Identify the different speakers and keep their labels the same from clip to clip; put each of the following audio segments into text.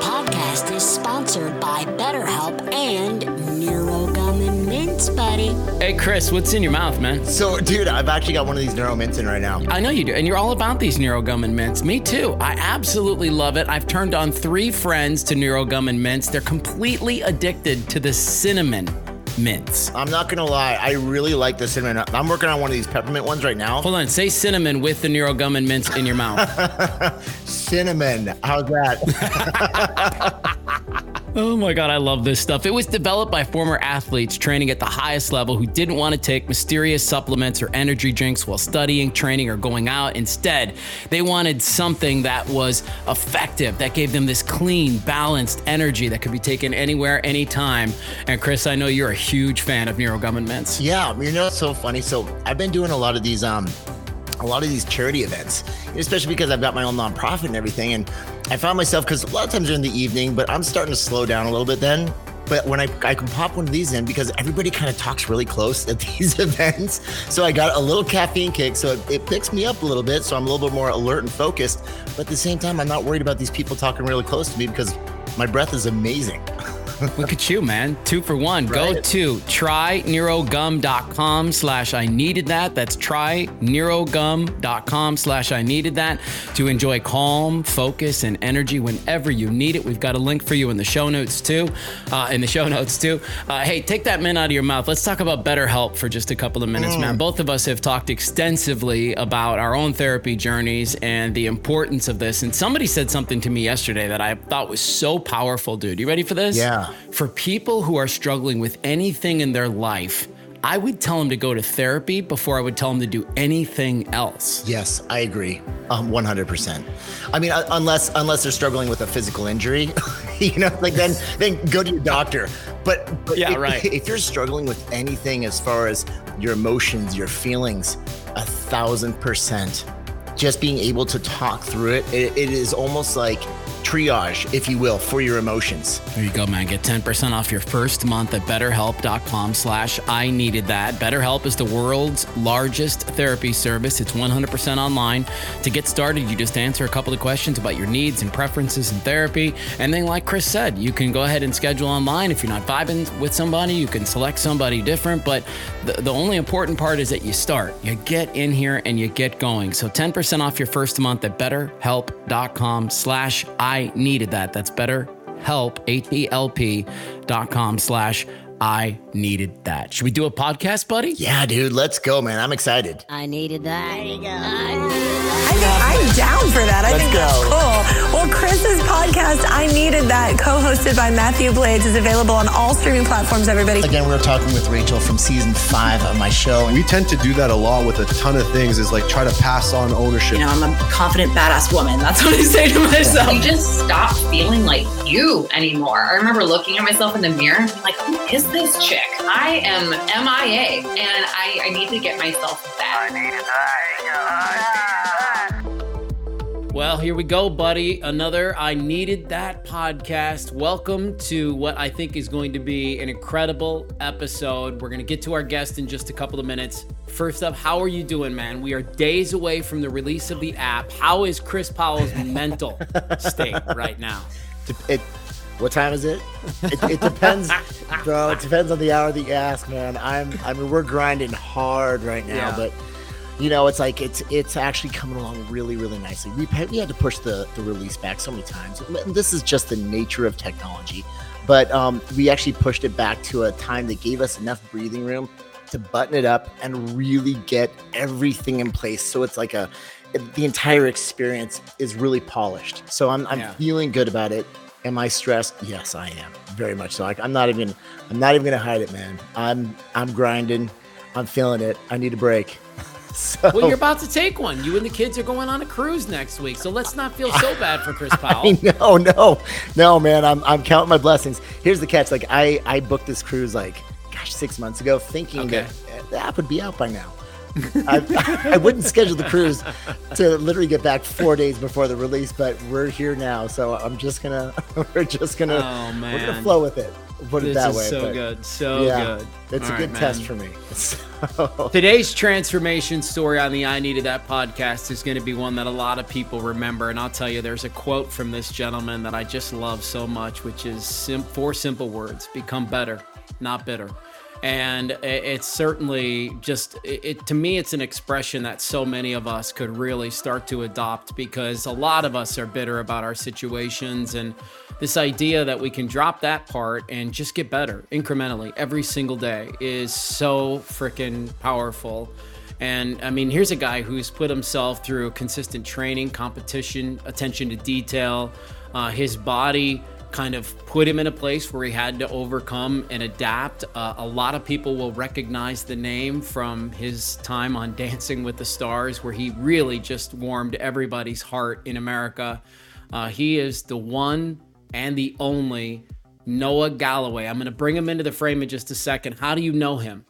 Speaker 1: That podcast is sponsored by BetterHelp and Neurogum and Mints, buddy.
Speaker 2: Hey, Chris, what's in your mouth, man?
Speaker 3: So, dude, I've actually got one of these Neuro Mints in right now.
Speaker 2: I know you do. And you're all about these Neurogum and Mints. Me too. I absolutely love it. I've turned on three friends to Neurogum and Mints. They're completely addicted to the cinnamon mints.
Speaker 3: I'm not gonna lie, I really like the cinnamon. I'm working on one of these peppermint ones right now.
Speaker 2: Hold on, say cinnamon with the Neurogum and Mints in your mouth.
Speaker 3: cinnamon, how's that?
Speaker 2: Oh my God, I love this stuff. It was developed by former athletes training at the highest level who didn't want to take mysterious supplements or energy drinks while studying, training, or going out. Instead, they wanted something that was effective, that gave them this clean, balanced energy that could be taken anywhere, anytime. And Chris, I know you're a huge fan of Mints.
Speaker 3: Yeah, you know, it's so funny. So I've been doing a lot of these, um, a lot of these charity events, especially because I've got my own nonprofit and everything. And I found myself because a lot of times they're the evening, but I'm starting to slow down a little bit then. But when I, I can pop one of these in because everybody kind of talks really close at these events. So I got a little caffeine kick. So it, it picks me up a little bit. So I'm a little bit more alert and focused. But at the same time, I'm not worried about these people talking really close to me because my breath is amazing.
Speaker 2: Look at you, man. Two for one. Right. Go to tryneurogum.com slash I needed that. That's tryneurogum.com slash I needed that to enjoy calm, focus, and energy whenever you need it. We've got a link for you in the show notes too. Uh, in the show notes too. Uh, hey, take that mint out of your mouth. Let's talk about BetterHelp for just a couple of minutes, mm. man. Both of us have talked extensively about our own therapy journeys and the importance of this. And somebody said something to me yesterday that I thought was so powerful, dude. You ready for this?
Speaker 3: Yeah.
Speaker 2: For people who are struggling with anything in their life, I would tell them to go to therapy before I would tell them to do anything else.
Speaker 3: Yes, I agree. Um, 100%. I mean, uh, unless unless they're struggling with a physical injury, you know, like then then go to your doctor. But, but
Speaker 2: yeah,
Speaker 3: if,
Speaker 2: right.
Speaker 3: If you're struggling with anything as far as your emotions, your feelings, a thousand percent, just being able to talk through it, it, it is almost like triage, if you will, for your emotions.
Speaker 2: There you go, man. Get 10% off your first month at betterhelp.com slash I needed that. BetterHelp is the world's largest therapy service. It's 100% online. To get started, you just answer a couple of questions about your needs and preferences in therapy. And then, like Chris said, you can go ahead and schedule online. If you're not vibing with somebody, you can select somebody different. But the, the only important part is that you start. You get in here and you get going. So 10% off your first month at betterhelp.com slash I I needed that. That's better help, H-E-L-P dot com slash I needed that. Should we do a podcast, buddy?
Speaker 3: Yeah, dude. Let's go, man. I'm excited.
Speaker 1: I needed that. There you go.
Speaker 4: I think I'm down for that. I
Speaker 3: Let's
Speaker 4: think
Speaker 3: go.
Speaker 4: that's cool. Well, Chris's podcast, I Needed That, co hosted by Mathew Blades, is available on all streaming platforms, everybody.
Speaker 3: Again, we are talking with Rachel from season five of my show.
Speaker 5: We tend to do that a lot with a ton of things, is like try to pass on ownership.
Speaker 6: You know, I'm a confident, badass woman. That's what I say to myself.
Speaker 7: You just stop feeling like you anymore. I remember looking at myself in the mirror and being like, who is this chick? I am MIA and I, I need to get myself back.
Speaker 2: Well, here we go, buddy. Another I Needed That podcast. Welcome to what I think is going to be an incredible episode. We're going to get to our guest in just a couple of minutes. First up, how are you doing, man? We are days away from the release of the app. How is Chris Powell's mental state right now?
Speaker 3: It, what time is it? It, it depends, bro. It depends on the hour that you ask, man. I'm, I mean, we're grinding hard right now,
Speaker 2: Yeah.
Speaker 3: but you know, it's like it's it's actually coming along really, really nicely. We had, we had to push the the release back so many times. This is just the nature of technology, but um, we actually pushed it back to a time that gave us enough breathing room to button it up and really get everything in place. So it's like a the entire experience is really polished. So I'm I'm
Speaker 2: Yeah.
Speaker 3: feeling good about it. Am I stressed? Yes, I am. Very much so. Like, I'm not even I'm not even gonna hide it, man. I'm I'm grinding. I'm feeling it. I need a break. So
Speaker 2: Well, you're about to take one. You and the kids are going on a cruise next week, so let's not feel so bad for Chris Powell.
Speaker 3: no, no, no, man. I'm I'm counting my blessings. Here's the catch. Like I I booked this cruise like gosh six months ago, thinking
Speaker 2: Okay.
Speaker 3: that the app would be out by now. I, I wouldn't schedule the cruise to literally get back four days before the release, but we're here now, so I'm just gonna we're just gonna
Speaker 2: Oh,
Speaker 3: we're gonna flow with it. Put it
Speaker 2: This
Speaker 3: that
Speaker 2: is
Speaker 3: way.
Speaker 2: so
Speaker 3: but
Speaker 2: good. So
Speaker 3: yeah,
Speaker 2: good.
Speaker 3: It's
Speaker 2: All
Speaker 3: a good
Speaker 2: right,
Speaker 3: test for me. So,
Speaker 2: Today's transformation story on the I Needed That podcast is going to be one that a lot of people remember. And I'll tell you, there's a quote from this gentleman that I just love so much, which is sim- four simple words become better, not bitter. And it's certainly just, it, to me, it's an expression that so many of us could really start to adopt because a lot of us are bitter about our situations. And this idea that we can drop that part and just get better incrementally every single day is so freaking powerful. And I mean, here's a guy who's put himself through consistent training, competition, attention to detail. Uh, his body kind of put him in a place where he had to overcome and adapt. Uh, a lot of people will recognize the name from his time on Dancing with the Stars, where he really just warmed everybody's heart in America. Uh, he is the one and the only Noah Galloway. I'm going to bring him into the frame in just a second. How do you know him?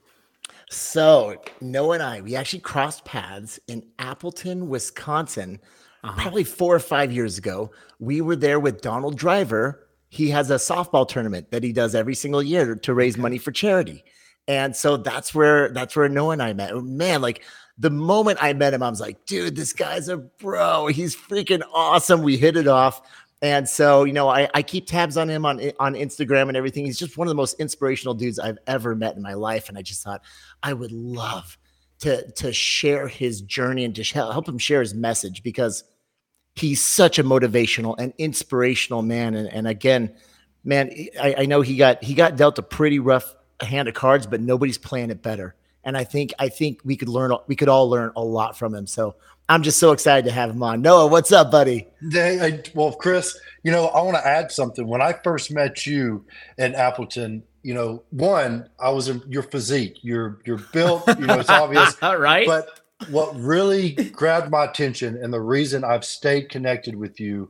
Speaker 3: so Noah and I, we actually crossed paths in Appleton, Wisconsin, probably four or five years ago. We were there with Donald Driver. He has a softball tournament that he does every single year to raise money for charity. And so that's where that's where Noah and I met. Oh, man, like the moment I met him, I was like, dude, this guy's a bro. He's freaking awesome. We hit it off. And so, you know, I, I keep tabs on him on on Instagram and everything. He's just one of the most inspirational dudes I've ever met in my life. And I just thought I would love to to share his journey and to help him share his message because he's such a motivational and inspirational man. And, and again, man, I, I know he got he got dealt a pretty rough hand of cards, but nobody's playing it better. And I think I think we could learn we could all learn a lot from him. So I'm just so excited to have him on. Noah, what's up, buddy?
Speaker 8: They, I, well, Chris, you know, I want to add something. When I first met you in Appleton, you know, one, I was in your physique. You're you're built. You know, it's obvious.
Speaker 2: right?
Speaker 8: But what really grabbed my attention and the reason I've stayed connected with you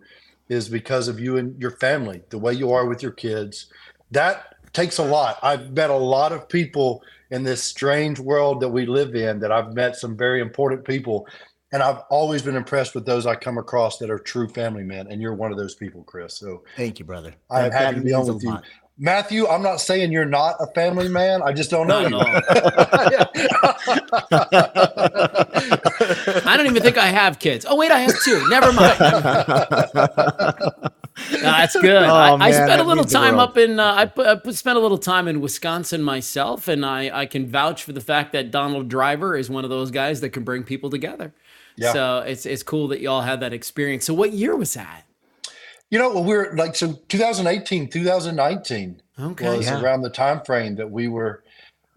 Speaker 8: is because of you and your family, the way you are with your kids. That takes a lot. I've met a lot of people in this strange world that we live in that I've met some very important people. And I've always been impressed with those I come across that are true family men. And you're one of those people, Chris. So
Speaker 3: Thank you, brother.
Speaker 8: I'm
Speaker 3: That-
Speaker 8: happy to be on with you.
Speaker 3: lot.
Speaker 8: Mathew, I'm not saying you're not a family man. I just don't know
Speaker 2: Not
Speaker 8: you.
Speaker 2: I don't even think I have kids. Oh wait, I have two. Never mind. No, that's good.
Speaker 3: Oh,
Speaker 2: I, I spent a little time up in. Uh, I, put, I put- spent a little time in Wisconsin myself, and I, I can vouch for the fact that Donald Driver is one of those guys that can bring people together.
Speaker 8: Yeah.
Speaker 2: So it's it's cool that y'all had that experience. So what year was that?
Speaker 8: You know, well, we're like so 2018, 2019
Speaker 2: Okay.
Speaker 8: was
Speaker 3: Yeah.
Speaker 8: around the time frame that we were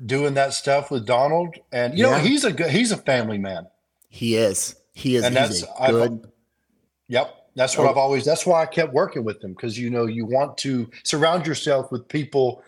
Speaker 8: doing that stuff with Donald. And you know, he's a good he's a family man.
Speaker 3: He is. He is.
Speaker 8: And that's-
Speaker 3: a
Speaker 8: I've-
Speaker 3: good.
Speaker 8: Yep. That's what
Speaker 3: Oh.
Speaker 8: I've always that's why I kept working with him because you know you want to surround yourself with people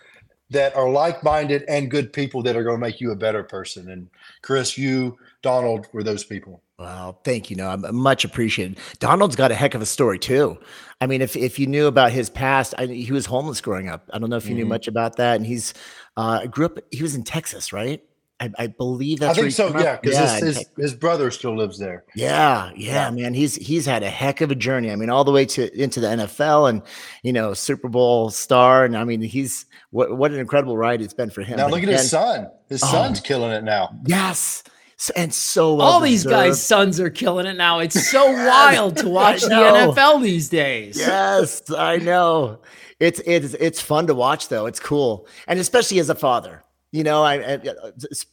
Speaker 8: that are like-minded and good people that are going to make you a better person. And Chris, you, Donald were those people.
Speaker 3: Well, thank you. No, I'm much appreciated. Donald's got a heck of a story too. I mean, if if you knew about his past, I, he was homeless growing up. I don't know if you knew
Speaker 8: Mhm.
Speaker 3: much about that. And he's uh, grew up. He was in Texas, right? I, I believe that's.
Speaker 8: I think so, yeah, because
Speaker 3: Yeah,
Speaker 8: his, his, his brother still lives there.
Speaker 3: Yeah, yeah,
Speaker 8: Yeah.
Speaker 3: man. He's he's had a heck of a journey. I mean, all the way to into the NFL and you know Super Bowl star, and I mean, he's what what an incredible ride it's been for him.
Speaker 8: Now look at his son. His
Speaker 3: Oh.
Speaker 8: son's killing it now.
Speaker 3: Yes, and so well
Speaker 2: All these
Speaker 3: deserved.
Speaker 2: guys' sons are killing it now. It's so wild to watch the. NFL these days.
Speaker 3: Yes, I know. It's it's it's fun to watch though. It's cool, and especially as a father. You know, I, I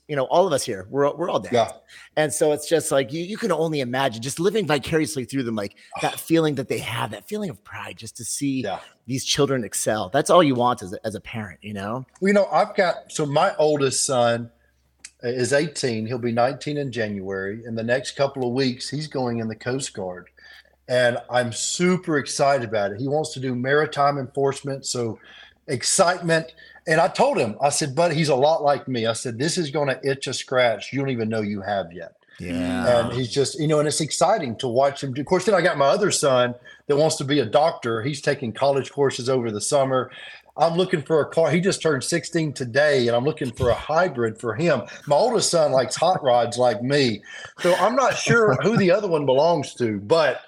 Speaker 3: you know all of us here. We're all- we're all dads,
Speaker 8: Yeah.
Speaker 3: and so it's just like you you can only imagine just living vicariously through them, like that feeling that they have, that feeling of pride, just to see
Speaker 8: Yeah.
Speaker 3: these children excel. That's all you want as a, as a parent, you know.
Speaker 8: Well, you know, I've got so my oldest son Uh, is 18. He'll be 19 in January. In the next couple of weeks, he's going in the Coast Guard. And I'm super excited about it. He wants to do maritime enforcement. So excitement. And I told him, I said, but he's a lot like me. I said, this is going to itch a scratch you don't even know you have yet.
Speaker 3: Yeah,
Speaker 8: And he's just, you know, and it's exciting to watch him. do- Of course, then I got my other son that wants to be a doctor. He's taking college courses over the summer. I'm looking for a car. He just turned 16 today, and I'm looking for a hybrid for him. My oldest son likes hot rods like me, so I'm not sure who the other one belongs to, but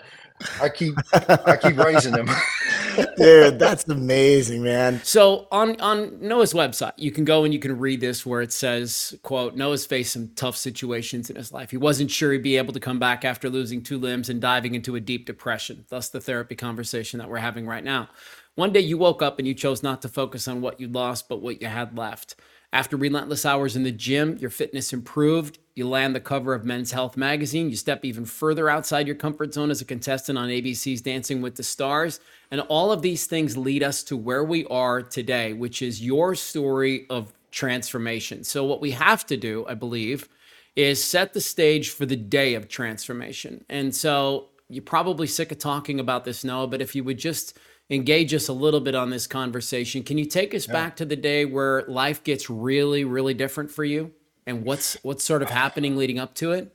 Speaker 8: I keep I keep raising him.
Speaker 3: Dude, that's amazing, man.
Speaker 2: So on on Noah's website, you can go and you can read this where it says, quote, Noah's faced some tough situations in his life. He wasn't sure he'd be able to come back after losing two limbs and diving into a deep depression. Thus the therapy conversation that we're having right now. One day you woke up and you chose not to focus on what you lost, but what you had left. After relentless hours in the gym, your fitness improved. You land the cover of Men's Health magazine. You step even further outside your comfort zone as a contestant on ABC's Dancing with the Stars. And all of these things lead us to where we are today, which is your story of transformation. So, what we have to do, I believe, is set the stage for the day of transformation. And so, you're probably sick of talking about this, Noah, but if you would just engage us a little bit on this conversation. Can you take us yeah. back to the day where life gets really, really different for you, and what's what's sort of happening leading up to it?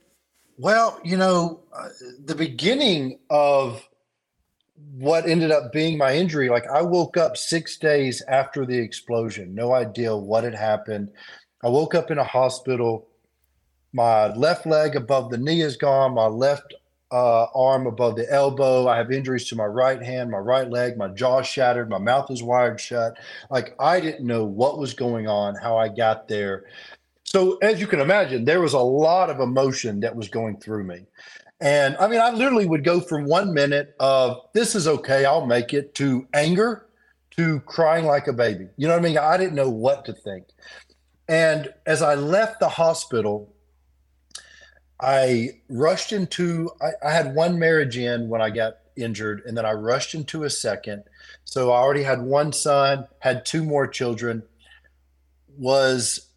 Speaker 8: Well, you know, uh, the beginning of what ended up being my injury, like I woke up six days after the explosion, no idea what had happened. I woke up in a hospital. My left leg above the knee is gone. My left uh, arm above the elbow. I have injuries to my right hand, my right leg, my jaw shattered, my mouth is wired shut. Like I didn't know what was going on, how I got there. So, as you can imagine, there was a lot of emotion that was going through me. And I mean, I literally would go from one minute of this is okay, I'll make it, to anger, to crying like a baby. You know what I mean? I didn't know what to think. And as I left the hospital, I rushed into, I, I, had one marriage in when I got injured, and then I rushed into a second. So I already had one son, had two more children. Was,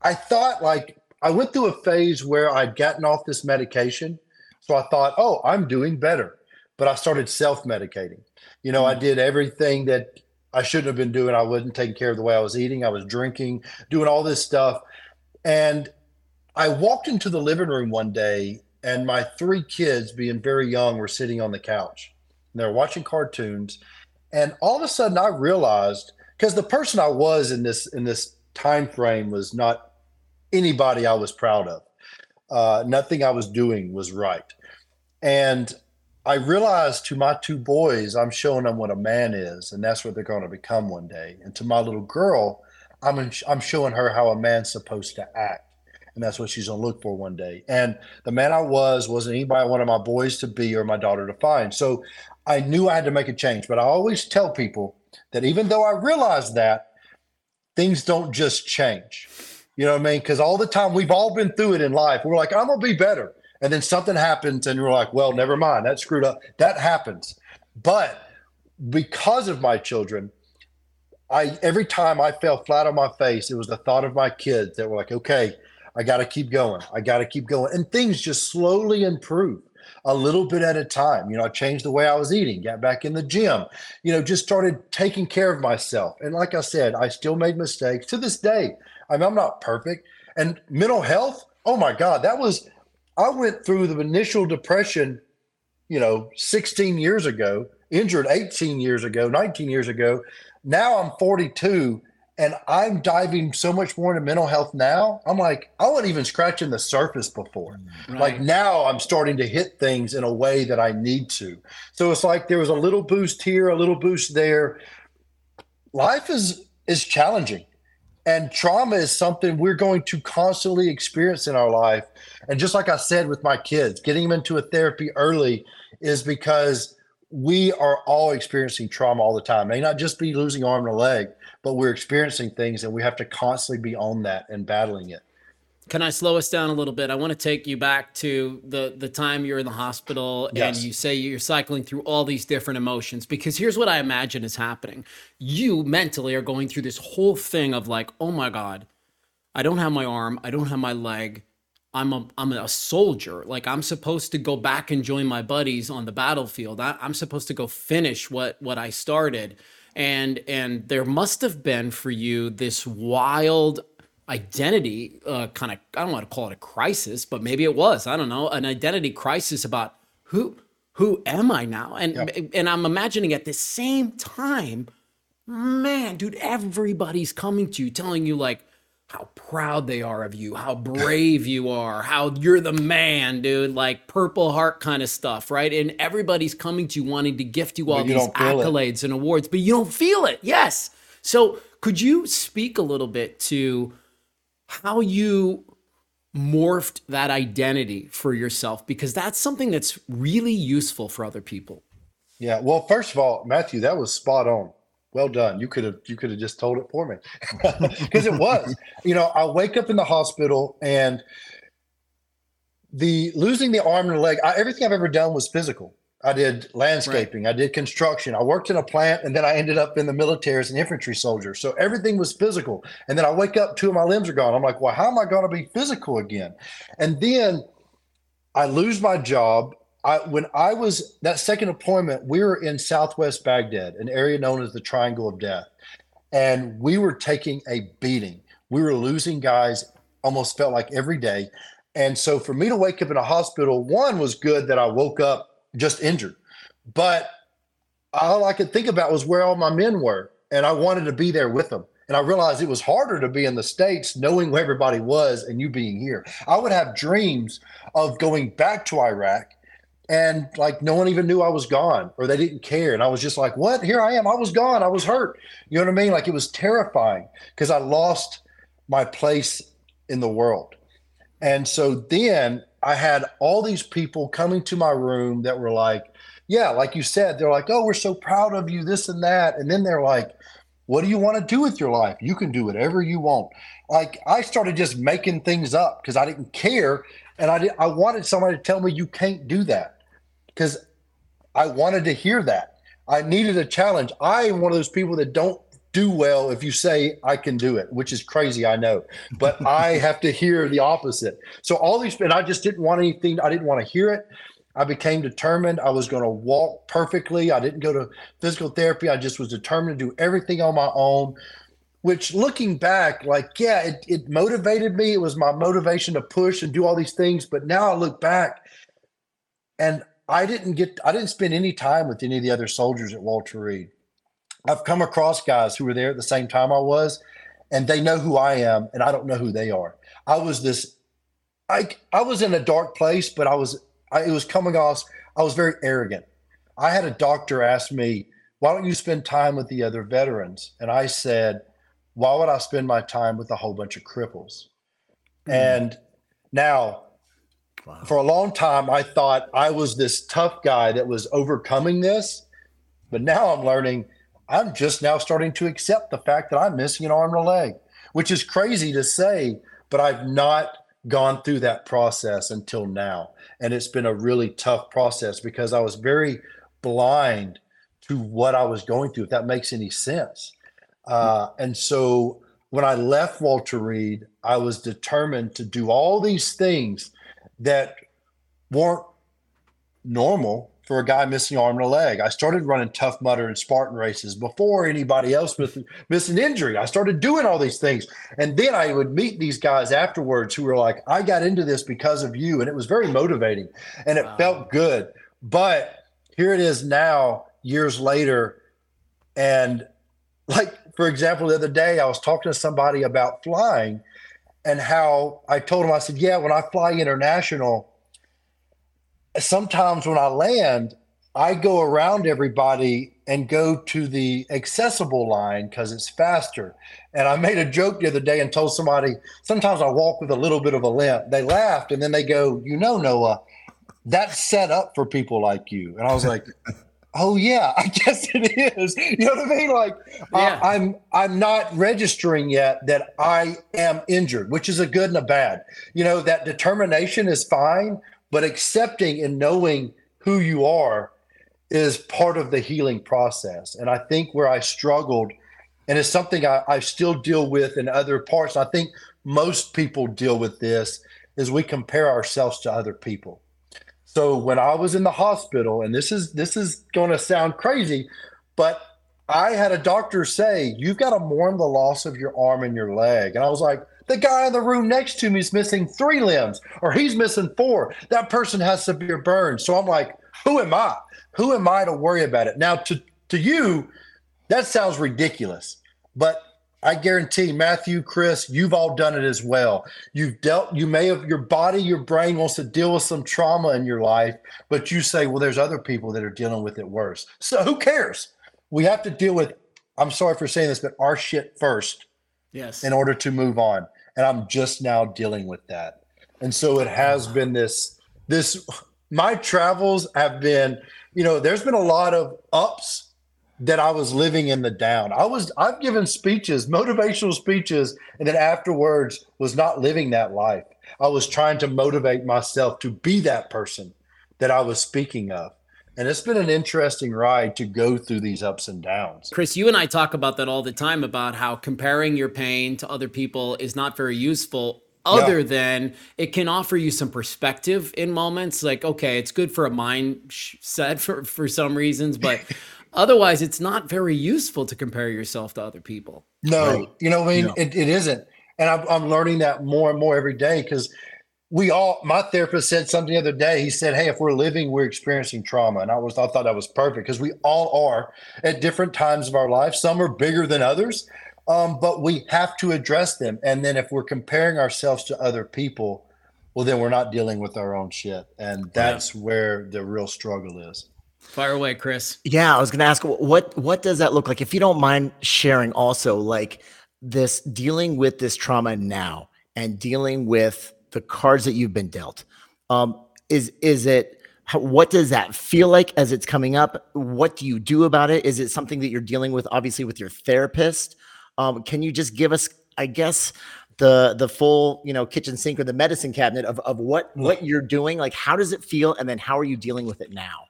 Speaker 8: I thought like, I went through a phase where I'd gotten off this medication. So I thought, oh, I'm doing better. But I started self medicating. You know, mm-hmm. I did everything that I shouldn't have been doing. I wasn't taking care of the way I was eating. I was drinking, doing all this stuff. And I walked into the living room one day and my three kids, being very young, were sitting on the couch. And they're watching cartoons. And all of a sudden I realized because the person I was in this in this time frame was not anybody I was proud of. Uh, nothing I was doing was right. And I realized to my two boys, I'm showing them what a man is, and that's what they're going to become one day. And to my little girl, I'm I'm showing her how a man's supposed to act and that's what she's going to look for one day. And the man I was wasn't anybody I wanted my boys to be or my daughter to find. So I knew I had to make a change. But I always tell people that even though I realize that, things don't just change. You know what I mean? Because all the time we've all been through it in life. We're like, I'm gonna be better, and then something happens, and you're like, well, never mind, that screwed up. That happens. But because of my children, I every time I fell flat on my face, it was the thought of my kids that were like, okay, I got to keep going. I got to keep going. And things just slowly improve a little bit at a time. You know, I changed the way I was eating, got back in the gym, you know, just started taking care of myself. And like I said, I still made mistakes to this day. I mean, I'm not perfect. And mental health, oh my God, that was, I went through the initial depression, you know, 16 years ago, injured 18 years ago, 19 years ago. Now I'm 42 and I'm diving so much more into mental health now. I'm like, I wasn't even scratching the surface before. Mm. Right. Like now I'm starting to hit things in a way that I need to. So it's like there was a little boost here, a little boost there. Life is is challenging. And trauma is something we're going to constantly experience in our life. And just like I said with my kids, getting them into a therapy early is because we are all experiencing trauma all the time. It may not just be losing arm and a leg, but we're experiencing things and we have to constantly be on that and battling it.
Speaker 2: Can I slow us down a little bit? I want to take you back to the the time you're in the hospital yes. and you say you're cycling through all these different emotions because here's what I imagine is happening. You mentally are going through this whole thing of like, "Oh my god, I don't have my arm, I don't have my leg. I'm a I'm a soldier. Like I'm supposed to go back and join my buddies on the battlefield. I, I'm supposed to go finish what what I started." And and there must have been for you this wild identity uh, kind of I don't want to call it a crisis, but maybe it was I don't know an identity crisis about who who am I now? And and I'm imagining at the same time
Speaker 9: man, dude, everybody's coming to you telling you like how proud they are of you, how brave you are, how you're the man, dude, like purple heart kind of stuff, right? And everybody's coming to you wanting to gift you all
Speaker 8: you
Speaker 9: these
Speaker 8: don't it.
Speaker 9: accolades and awards, but you don't feel it. Yes. So, could you speak a little bit to how you morphed that identity for yourself because that's something that's really useful for other people.
Speaker 8: Yeah. Well, first of all, Mathew, that was spot on. Well done. You could have you could have just told it for me. Because it was. You know, I wake up in the hospital and the losing the arm and the leg, I, everything I've ever done was physical. I did landscaping, I did construction, I worked in a plant, and then I ended up in the military as an infantry soldier. So everything was physical. And then I wake up, two of my limbs are gone. I'm like, well, how am I going to be physical again? And then I lose my job. I when I was that second appointment, we were in Southwest Baghdad, an area known as the Triangle of Death, and we were taking a beating. We were losing guys almost felt like every day. And so for me to wake up in a hospital, one was good that I woke up just injured, but all I could think about was where all my men were, and I wanted to be there with them. And I realized it was harder to be in the States knowing where everybody was and you being here. I would have dreams of going back to Iraq and like no one even knew I was gone or they didn't care. And I was just like, what? Here I am. I was gone. I was hurt. You know what I mean? Like it was terrifying because I lost my place in the world. And so then I had all these people coming to my room that were like, yeah, like you said, they're like, oh, we're so proud of you, this and that. And then they're like, what do you want to do with your life? You can do whatever you want. Like I started just making things up because I didn't care. And I, did, I wanted somebody to tell me you can't do that because I wanted to hear that. I needed a challenge. I am one of those people that don't do well if you say I can do it, which is crazy, I know. But I have to hear the opposite. So all these, and I just didn't want anything. I didn't want to hear it. I became determined I was going to walk perfectly. I didn't go to physical therapy. I just was determined to do everything on my own. Which, looking back, like yeah, it, it motivated me. It was my motivation to push and do all these things. But now I look back, and I didn't get. I didn't spend any time with any of the other soldiers at Walter Reed. I've come across guys who were there at the same time I was, and they know who I am, and I don't know who they are. I was this, I I was in a dark place, but I was, I, it was coming off. I was very arrogant. I had a doctor ask me, "Why don't you spend time with the other veterans?" And I said, "Why would I spend my time with a whole bunch of cripples?" Hmm. And now, for a long time, I thought I was this tough guy that was overcoming this, but now I'm learning I'm just now starting to accept the fact that I'm missing an arm and a leg, which is crazy to say, but I've not gone through that process until now. And it's been a really tough process because I was very blind to what I was going through, if that makes any sense. Uh, and so when I left Walter Reed, I was determined to do all these things that weren't normal for a guy missing an arm and a leg. I started running Tough Mudder and Spartan races before anybody else with missing injury. I started doing all these things. And then I would meet these guys afterwards who were like, I got into this because of you. And it was very motivating and it felt good. But here it is now, years later. And like, for example, the other day I was talking to somebody about flying and how I told him, I said, Yeah, when I fly international, sometimes when I land, I go around everybody and go to the accessible line because it's faster. And I made a joke the other day and told somebody, sometimes I walk with a little bit of a limp. They laughed and then they go, You know, Noah, that's set up for people like you. And I was like, Oh yeah, I guess it is. You know what I mean? Like uh,
Speaker 9: Yeah.
Speaker 8: I, I'm I'm not registering yet that I am injured, which is a good and a bad. You know, that determination is fine, but accepting and knowing who you are is part of the healing process. And I think where I struggled, and it's something I, I still deal with in other parts, I think most people deal with this, is we compare ourselves to other people. So when I was in the hospital, and this is this is going to sound crazy, but I had a doctor say, You've got to mourn the loss of your arm and your leg. And I was like, The guy in the room next to me is missing three limbs, or he's missing four. That person has severe burns. So I'm like, Who am I? Who am I to worry about it? Now, to, to you, that sounds ridiculous, but I guarantee Mathew, Chris, you've all done it as well. You've dealt, you may have your body, your brain wants to deal with some trauma in your life, but you say, well, there's other people that are dealing with it worse. So who cares? We have to deal with, I'm sorry for saying this, but our shit first
Speaker 9: Yes.
Speaker 8: in order to move on. And I'm just now dealing with that. And so it has been this, this, my travels have been, you know, there's been a lot of ups that I was living in the down. I was I've given speeches, motivational speeches, and then afterwards was not living that life. I was trying to motivate myself to be that person that I was speaking of. And it's been an interesting ride to go through these ups and downs.
Speaker 9: Chris, you and I talk about that all the time about how comparing your pain to other people is not very useful other
Speaker 8: Yeah.
Speaker 9: than it can offer you some perspective in moments like okay it's good for a mindset for for some reasons but otherwise it's not very useful to compare yourself to other people
Speaker 8: No,
Speaker 3: Right.
Speaker 8: you know, what I mean,
Speaker 3: No.
Speaker 8: it, it isn't. And I'm, I'm learning that more and more every day because we all, my therapist said something the other day. He said, Hey, if we're living, we're experiencing trauma. And I was, I thought that was perfect because we all are at different times of our life. Some are bigger than others, um, but we have to address them. And then if we're comparing ourselves to other people, well, then we're not dealing with our own shit. And that's where the real struggle is.
Speaker 9: fire away chris
Speaker 3: Yeah, I was going to ask what what does that look like? If you don't mind sharing, also like this dealing with this trauma now and dealing with the cards that you've been dealt. Um, is is it what does that feel like as it's coming up? What do you do about it? Is it something that you're dealing with, obviously, with your therapist? Um, can you just give us, I guess, the the full you know kitchen sink or the medicine cabinet of of what what you're doing? Like, how does it feel, and then how are you dealing with it now?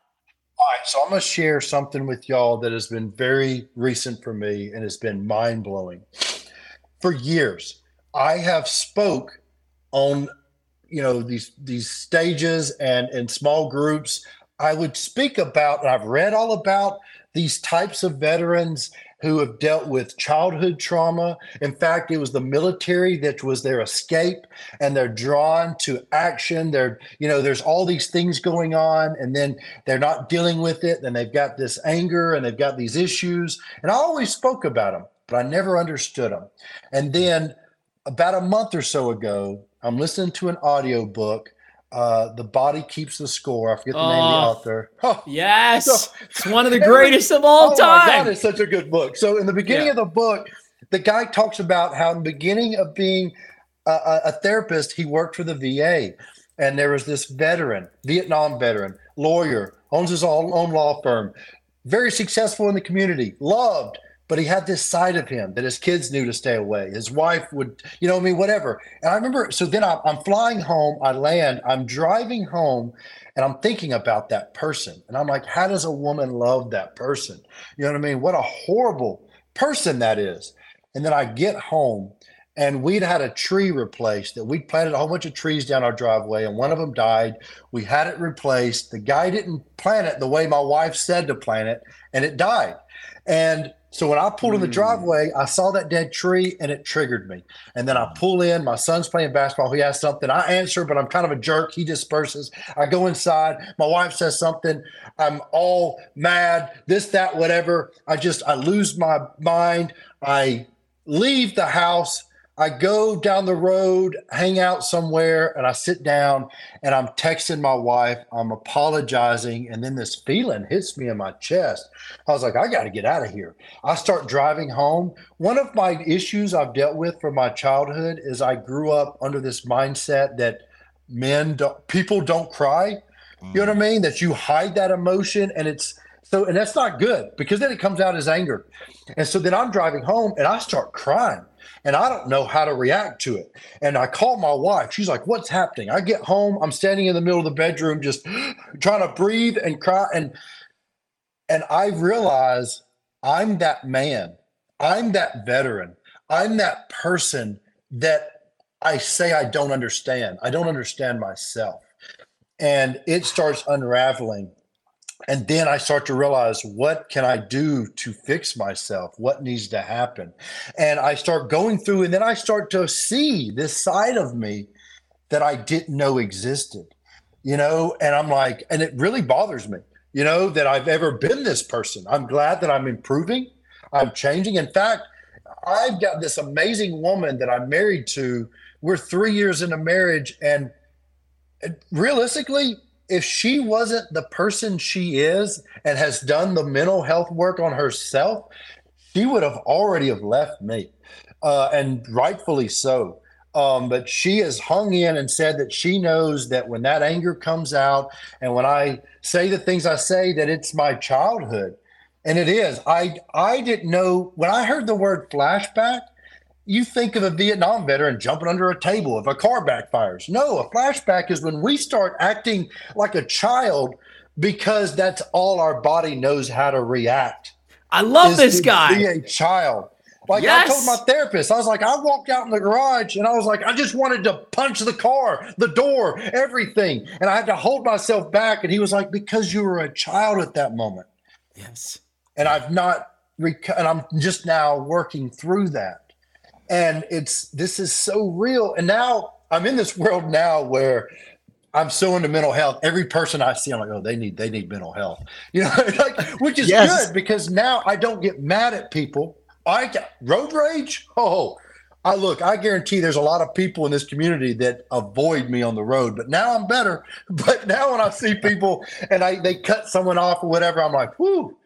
Speaker 8: All right, so I'm going to share something with y'all that has been very recent for me and has been mind blowing. For years, I have spoke on, you know, these these stages and in small groups. I would speak about, and I've read all about these types of veterans who have dealt with childhood trauma. In fact, it was the military that was their escape, and they're drawn to action. They're, you know, there's all these things going on, and then they're not dealing with it. And they've got this anger and they've got these issues. And I always spoke about them, but I never understood them. And then about a month or so ago, I'm listening to an audio book. Uh, the body keeps the score. I forget the name of the
Speaker 9: Oh.
Speaker 8: author. Oh,
Speaker 9: yes
Speaker 8: So-
Speaker 9: it's one of the
Speaker 8: Every-
Speaker 9: greatest of all
Speaker 8: oh my
Speaker 9: time
Speaker 8: God, it's such a good book. So in the beginning
Speaker 9: Yeah.
Speaker 8: of the book, the guy talks about how in the beginning of being a, a, a therapist, he worked for the VA, and there was this veteran, Vietnam veteran, lawyer, owns his own, own law firm, very successful in the community, loved. But he had this side of him that his kids knew to stay away. His wife would, you know, I mean, whatever. And I remember, so then I'm, I'm flying home, I land, I'm driving home, and I'm thinking about that person. And I'm like, how does a woman love that person? You know what I mean? What a horrible person that is. And then I get home and we'd had a tree replaced that we'd planted a whole bunch of trees down our driveway and one of them died. We had it replaced. The guy didn't plant it the way my wife said to plant it and it died. And so when I pulled in the hmm. driveway, I saw that dead tree and it triggered me. And then I pull in, my son's playing basketball. He has something. I answer, but I'm kind of a jerk. He disperses. I go inside. My wife says something. I'm all mad, this, that, whatever. I just, I lose my mind. I leave the house. I go down the road, hang out somewhere, and I sit down and I'm texting my wife. I'm apologizing. And then this feeling hits me in my chest. I was like, I got to get out of here. I start driving home. One of my issues I've dealt with from my childhood is I grew up under this mindset that men, don't, people don't cry. You know what I mm. mean? That you hide that emotion and it's so, and that's not good because then it comes out as anger. And so then I'm driving home and I start crying and I don't know how to react to it. And I call my wife. She's like, What's happening? I get home. I'm standing in the middle of the bedroom, just trying to breathe and cry. And and I realize I'm that man. I'm that veteran. I'm that person that I say I don't understand. I don't understand myself. And it starts unraveling. And then I start to realize what can I do to fix myself? What needs to happen? And I start going through, and then I start to see this side of me that I didn't know existed, you know? And I'm like, and it really bothers me, you know, that I've ever been this person. I'm glad that I'm improving. I'm changing. In fact, I've got this amazing woman that I'm married to. We're three years into marriage, and realistically, if she wasn't the person she is and has done the mental health work on herself, she would have already have left me, uh, and rightfully so. Um, but she has hung in and said that she knows that when that anger comes out and when I say the things I say, that it's my childhood. And it is. I I didn't know when I heard the word flashback, you think of a Vietnam veteran jumping under a table if a car backfires. No, a flashback is when we start acting like a child because that's all our body knows how to react.
Speaker 2: I love this guy.
Speaker 8: Be a child. Like yes. I told my therapist, I was like, I walked out in the garage and I was like, I just wanted to punch the car, the door, everything. And I had to hold myself back. And he was like, because you were a child at that moment.
Speaker 2: Yes.
Speaker 8: And I've not, rec- and I'm just now working through that. And it's, this is so real. And now I'm in this world now where I'm so into mental health. Every person I see, I'm like, oh, they need, they need mental health, you know, like, which is yes. good because now I don't get mad at people I got road rage. Oh, I look, I guarantee there's a lot of people in this community that avoid me on the road, but now I'm better. But now when I see people and I they cut someone off or whatever, I'm like, whoo,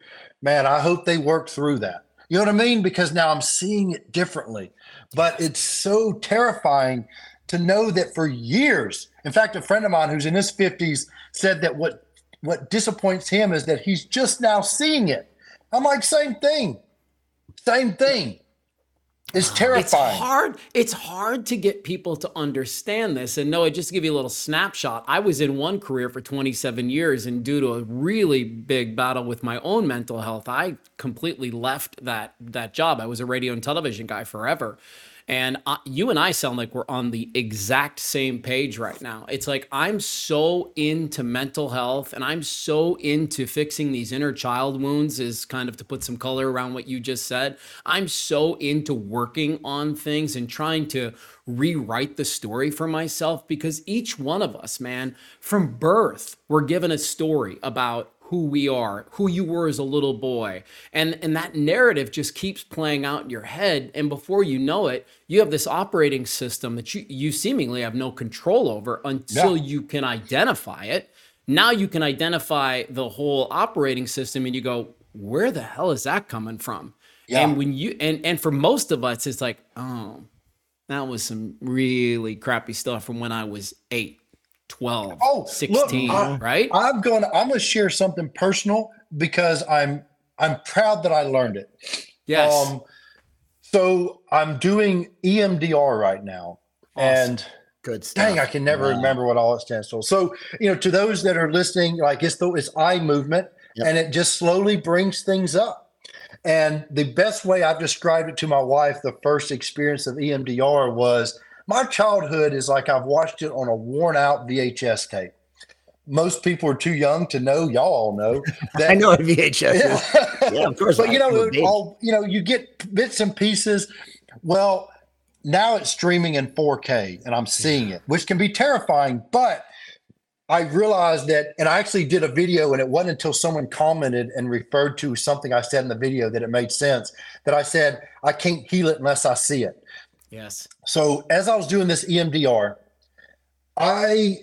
Speaker 8: man, I hope they work through that. You know what I mean? Because now I'm seeing it differently. But it's so terrifying to know that for years, in fact, a friend of mine who's in his 50s said that what what disappoints him is that he's just now seeing it. I'm like, same thing. Same thing. It's terrifying.
Speaker 2: It's hard. It's hard to get people to understand this. And no, just to give you a little snapshot, I was in one career for 27 years, and due to a really big battle with my own mental health, I completely left that that job. I was a radio and television guy forever. And you and I sound like we're on the exact same page right now. It's like I'm so into mental health and I'm so into fixing these inner child wounds, is kind of to put some color around what you just said. I'm so into working on things and trying to rewrite the story for myself because each one of us, man, from birth, we're given a story about who we are, who you were as a little boy. And and that narrative just keeps playing out in your head and before you know it, you have this operating system that you you seemingly have no control over until yeah. you can identify it. Now you can identify the whole operating system and you go, "Where the hell is that coming from?" Yeah. And when you and and for most of us it's like, "Oh, that was some really crappy stuff from when I was 8." 12, oh, 16, look, I, right?
Speaker 8: I'm going to, I'm going to share something personal because I'm, I'm proud that I learned it.
Speaker 2: Yes. Um,
Speaker 8: so I'm doing EMDR right now. Awesome. And
Speaker 3: good stuff.
Speaker 8: Dang, I can never wow. remember what all it stands for. So, you know, to those that are listening, like it's the, it's eye movement yep. and it just slowly brings things up. And the best way I've described it to my wife, the first experience of EMDR was my childhood is like I've watched it on a worn out VHS tape. Most people are too young to know. Y'all all know
Speaker 3: that. I know what VHS yeah.
Speaker 8: yeah, of course. but you know, all you know, you get bits and pieces. Well, now it's streaming in 4K, and I'm seeing it, which can be terrifying. But I realized that, and I actually did a video, and it wasn't until someone commented and referred to something I said in the video that it made sense. That I said I can't heal it unless I see it.
Speaker 2: Yes.
Speaker 8: So as I was doing this EMDR, I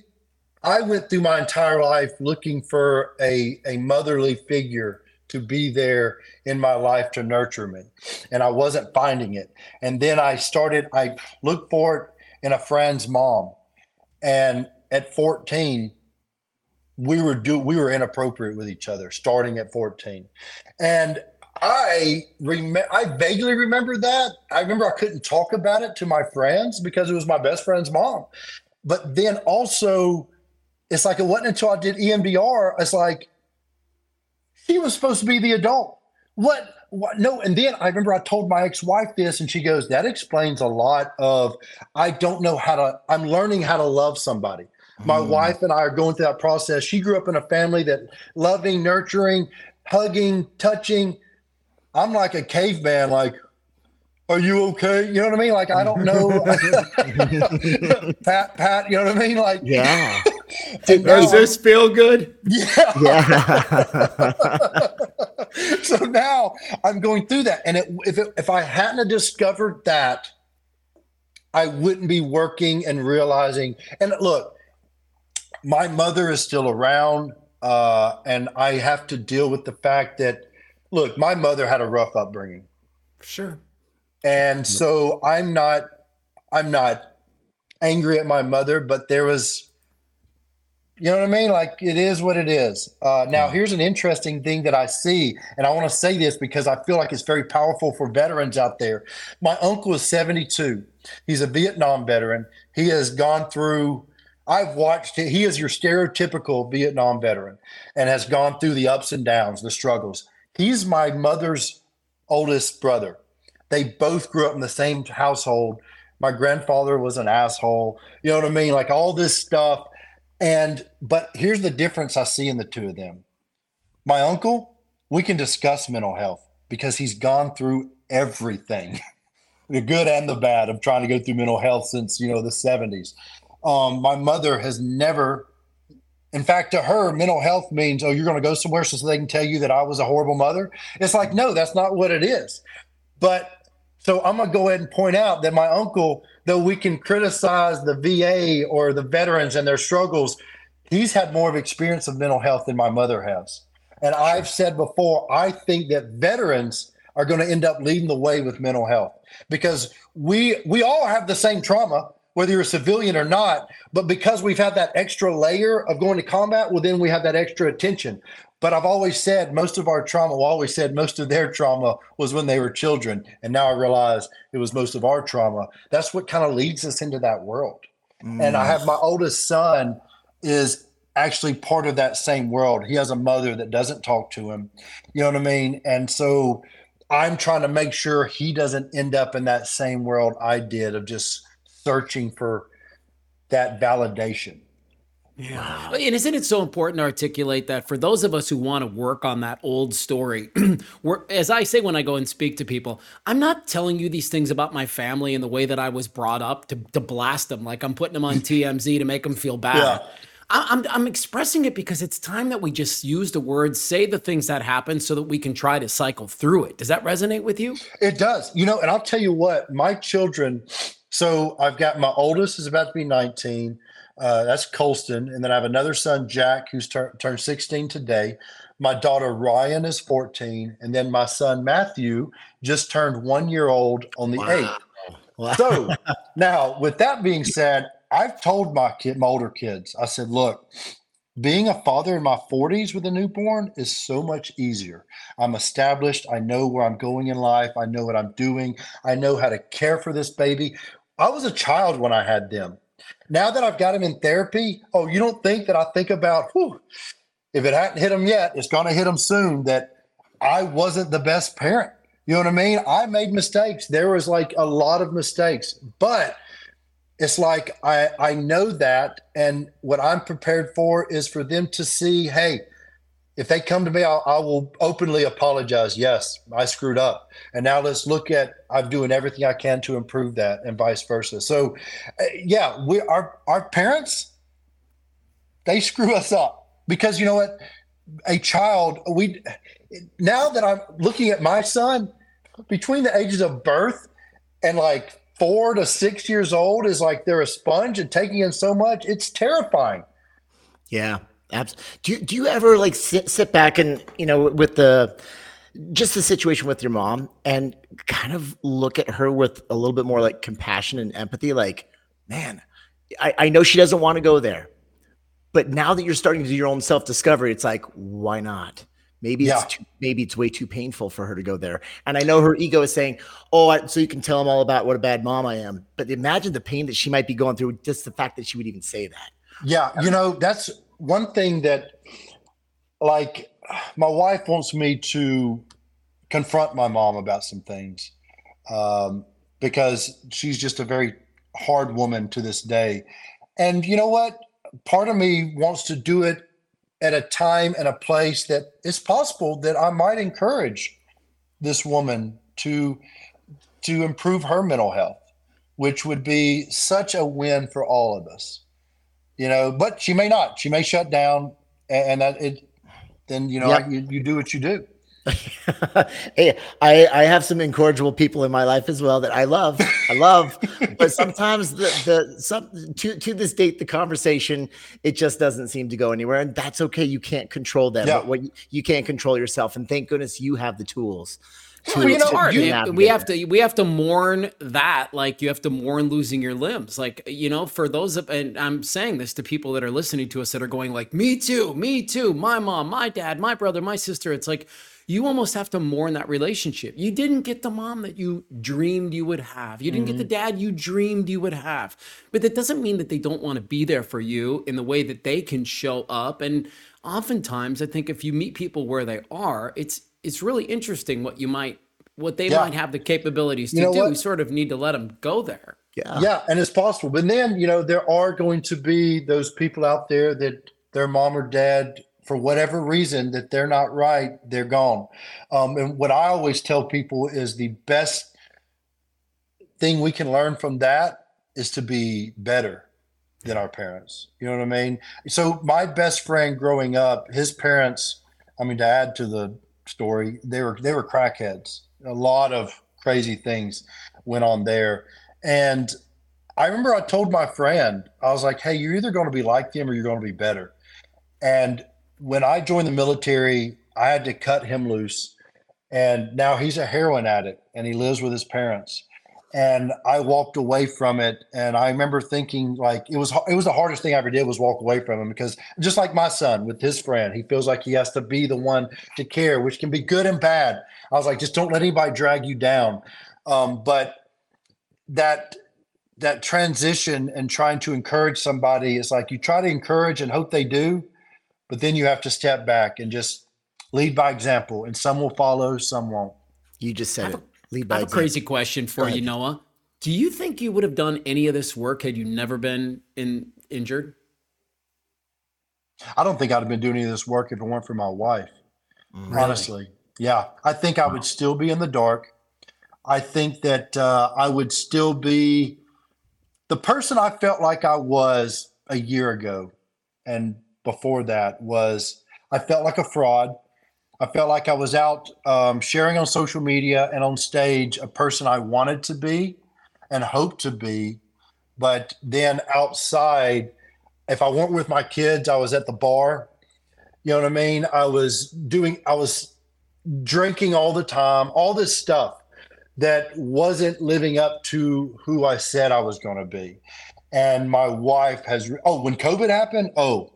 Speaker 8: I went through my entire life looking for a a motherly figure to be there in my life to nurture me, and I wasn't finding it. And then I started. I looked for it in a friend's mom, and at 14 we were do we were inappropriate with each other starting at 14 and I remember, I vaguely remember that. I remember I couldn't talk about it to my friends because it was my best friend's mom. But then also, it's like it wasn't until I did EMDR, it's like she was supposed to be the adult. What? What? No. And then I remember I told my ex-wife this, and she goes, "That explains a lot of I don't know how to. I'm learning how to love somebody." My mm. wife and I are going through that process. She grew up in a family that loving, nurturing, hugging, touching I'm like a caveman, like, are you okay? You know what I mean? Like, I don't know. pat, pat, you know what I mean? Like,
Speaker 3: yeah.
Speaker 2: Does this feel good?
Speaker 8: Yeah. Yeah. so so now I'm going through that. And it, if, it, if I hadn't have discovered that, I wouldn't be working and realizing. And look, my mother is still around. Uh, and I have to deal with the fact that, look, my mother had a rough upbringing.
Speaker 2: Sure.
Speaker 8: And so I'm not, I'm not angry at my mother, but there was, you know what I mean? Like it is what it is. Uh, now, here's an interesting thing that I see, and I want to say this because I feel like it's very powerful for veterans out there. My uncle is 72. He's a Vietnam veteran. He has gone through. I've watched. He is your stereotypical Vietnam veteran, and has gone through the ups and downs, the struggles. He's my mother's oldest brother. They both grew up in the same household my grandfather was an asshole. You know what I mean? Like all this stuff. And, but here's the difference I see in the two of them. My uncle, we can discuss mental health because he's gone through everything the good and the bad of trying to go through mental health since, you know, the 70s. Um, my mother has never in fact, to her, mental health means, oh, you're going to go somewhere so they can tell you that I was a horrible mother. It's like, no, that's not what it is. But so I'm going to go ahead and point out that my uncle, though we can criticize the VA or the veterans and their struggles, he's had more of experience of mental health than my mother has. And I've said before, I think that veterans are going to end up leading the way with mental health because we we all have the same trauma whether you're a civilian or not but because we've had that extra layer of going to combat well then we have that extra attention but I've always said most of our trauma, well, always said most of their trauma was when they were children. And now I realize it was most of our trauma. That's what kind of leads us into that world. Mm. And I have my oldest son is actually part of that same world. He has a mother that doesn't talk to him. You know what I mean? And so I'm trying to make sure he doesn't end up in that same world I did of just searching for that validation.
Speaker 2: Yeah. Wow. And isn't it so important to articulate that for those of us who want to work on that old story, as I say when I go and speak to people, I'm not telling you these things about my family and the way that I was brought up to, to blast them, like I'm putting them on TMZ to make them feel bad. Yeah. I'm, I'm expressing it because it's time that we just use the words, say the things that happen so that we can try to cycle through it. Does that resonate with you?
Speaker 8: It does. You know, and I'll tell you what, my children, so I've got my oldest is about to be 19 uh, that's Colston. And then I have another son, Jack, who's tur- turned 16 today. My daughter, Ryan, is 14. And then my son, Matthew, just turned one year old on the wow. 8th. Wow. So now, with that being said, I've told my kid, my older kids, I said, look, being a father in my 40s with a newborn is so much easier. I'm established. I know where I'm going in life. I know what I'm doing. I know how to care for this baby. I was a child when I had them. Now that I've got them in therapy, oh, you don't think that I think about, whew, if it hadn't hit them yet, it's going to hit them soon that I wasn't the best parent. You know what I mean? I made mistakes. There was like a lot of mistakes, but it's like I I know that, and what I'm prepared for is for them to see, hey, if they come to me, I'll, I will openly apologize. Yes, I screwed up, and now let's look at I'm doing everything I can to improve that, and vice versa. So, uh, yeah, we our our parents they screw us up because you know what, a child we now that I'm looking at my son between the ages of birth and like four to six years old is like they're a sponge and taking in so much. It's terrifying.
Speaker 3: Yeah, Absolutely. Do you, do you ever like sit sit back and you know with the just the situation with your mom and kind of look at her with a little bit more like compassion and empathy? Like, man, I, I know she doesn't want to go there, but now that you're starting to do your own self discovery, it's like, why not? Maybe yeah. it's too, maybe it's way too painful for her to go there. And I know her ego is saying, "Oh, so you can tell him all about what a bad mom I am." But imagine the pain that she might be going through just the fact that she would even say that.
Speaker 8: Yeah, you know that's one thing that like my wife wants me to confront my mom about some things um, because she's just a very hard woman to this day. And you know what? Part of me wants to do it at a time and a place that it's possible that i might encourage this woman to to improve her mental health which would be such a win for all of us you know, but she may not. She may shut down, and, that it. Then you know, yep. you, you do what you do.
Speaker 3: hey, I, I have some incorrigible people in my life as well that I love. I love, but sometimes the the some to to this date the conversation it just doesn't seem to go anywhere, and that's okay. You can't control them,
Speaker 8: Yeah.
Speaker 3: but what you, you can't control yourself, and thank goodness you have the tools. To,
Speaker 2: Well, you know,
Speaker 3: to
Speaker 2: hard.
Speaker 3: do
Speaker 2: It-
Speaker 3: navigate
Speaker 2: we have to we have to mourn that like you have to mourn losing your limbs. Like you know for those of and i'm saying this to people that are listening to us that are going like me too me too my mom my dad my brother my sister. It's like you almost have to mourn that relationship. You didn't get the mom that you dreamed you would have. You didn't get the mm-hmm. dad you dreamed you would have. But that doesn't mean that they don't want to be there for you in the way that they can show up. And oftentimes i think if you meet people where they are it's it's really interesting what you might what they
Speaker 8: Yeah.
Speaker 2: might have the capabilities to
Speaker 8: You know
Speaker 2: do.
Speaker 8: what?
Speaker 2: We sort of need to let them go there.
Speaker 3: Yeah.
Speaker 8: Yeah, and it's possible. But then, you know, there are going to be those people out there that their mom or dad, for whatever reason, that they're not right, they're gone. Um, and what I always tell people is the best thing we can learn from that is to be better than our parents. You know what I mean? So my best friend growing up, his parents, I mean, to add to the story, they were they were crackheads. A lot of crazy things went on there. And I remember I told my friend, I was like, hey, you're either going to be like them or you're going to be better. And when I joined the military, I had to cut him loose. And now he's a heroin addict and he lives with his parents. And I walked away from it. And I remember thinking like it was it was the hardest thing I ever did was walk away from him because just like my son with his friend, he feels like he has to be the one to care, which can be good and bad. I was like, just don't let anybody drag you down. Um, but that that transition and trying to encourage somebody is like you try to encourage and hope they do, but then you have to step back and just lead by example, and some will follow, some won't.
Speaker 3: You just said
Speaker 2: I have
Speaker 3: it. Lead by
Speaker 2: I have a
Speaker 3: example.
Speaker 2: crazy question for you. Noah. Do you think you would have done any of this work had you never been in injured?
Speaker 8: I don't think I'd have been doing any of this work if it weren't for my wife. Honestly, yeah, I think I would still be in the dark. I think that uh, I would still be the person I felt like I was a year ago, and before that was I felt like a fraud. I felt like I was out um, sharing on social media and on stage a person I wanted to be and hoped to be, but then outside, if I weren't with my kids, I was at the bar. You know what I mean? I was doing, I was drinking all the time, all this stuff that wasn't living up to who I said I was going to be. And my wife has, oh, when COVID happened, oh,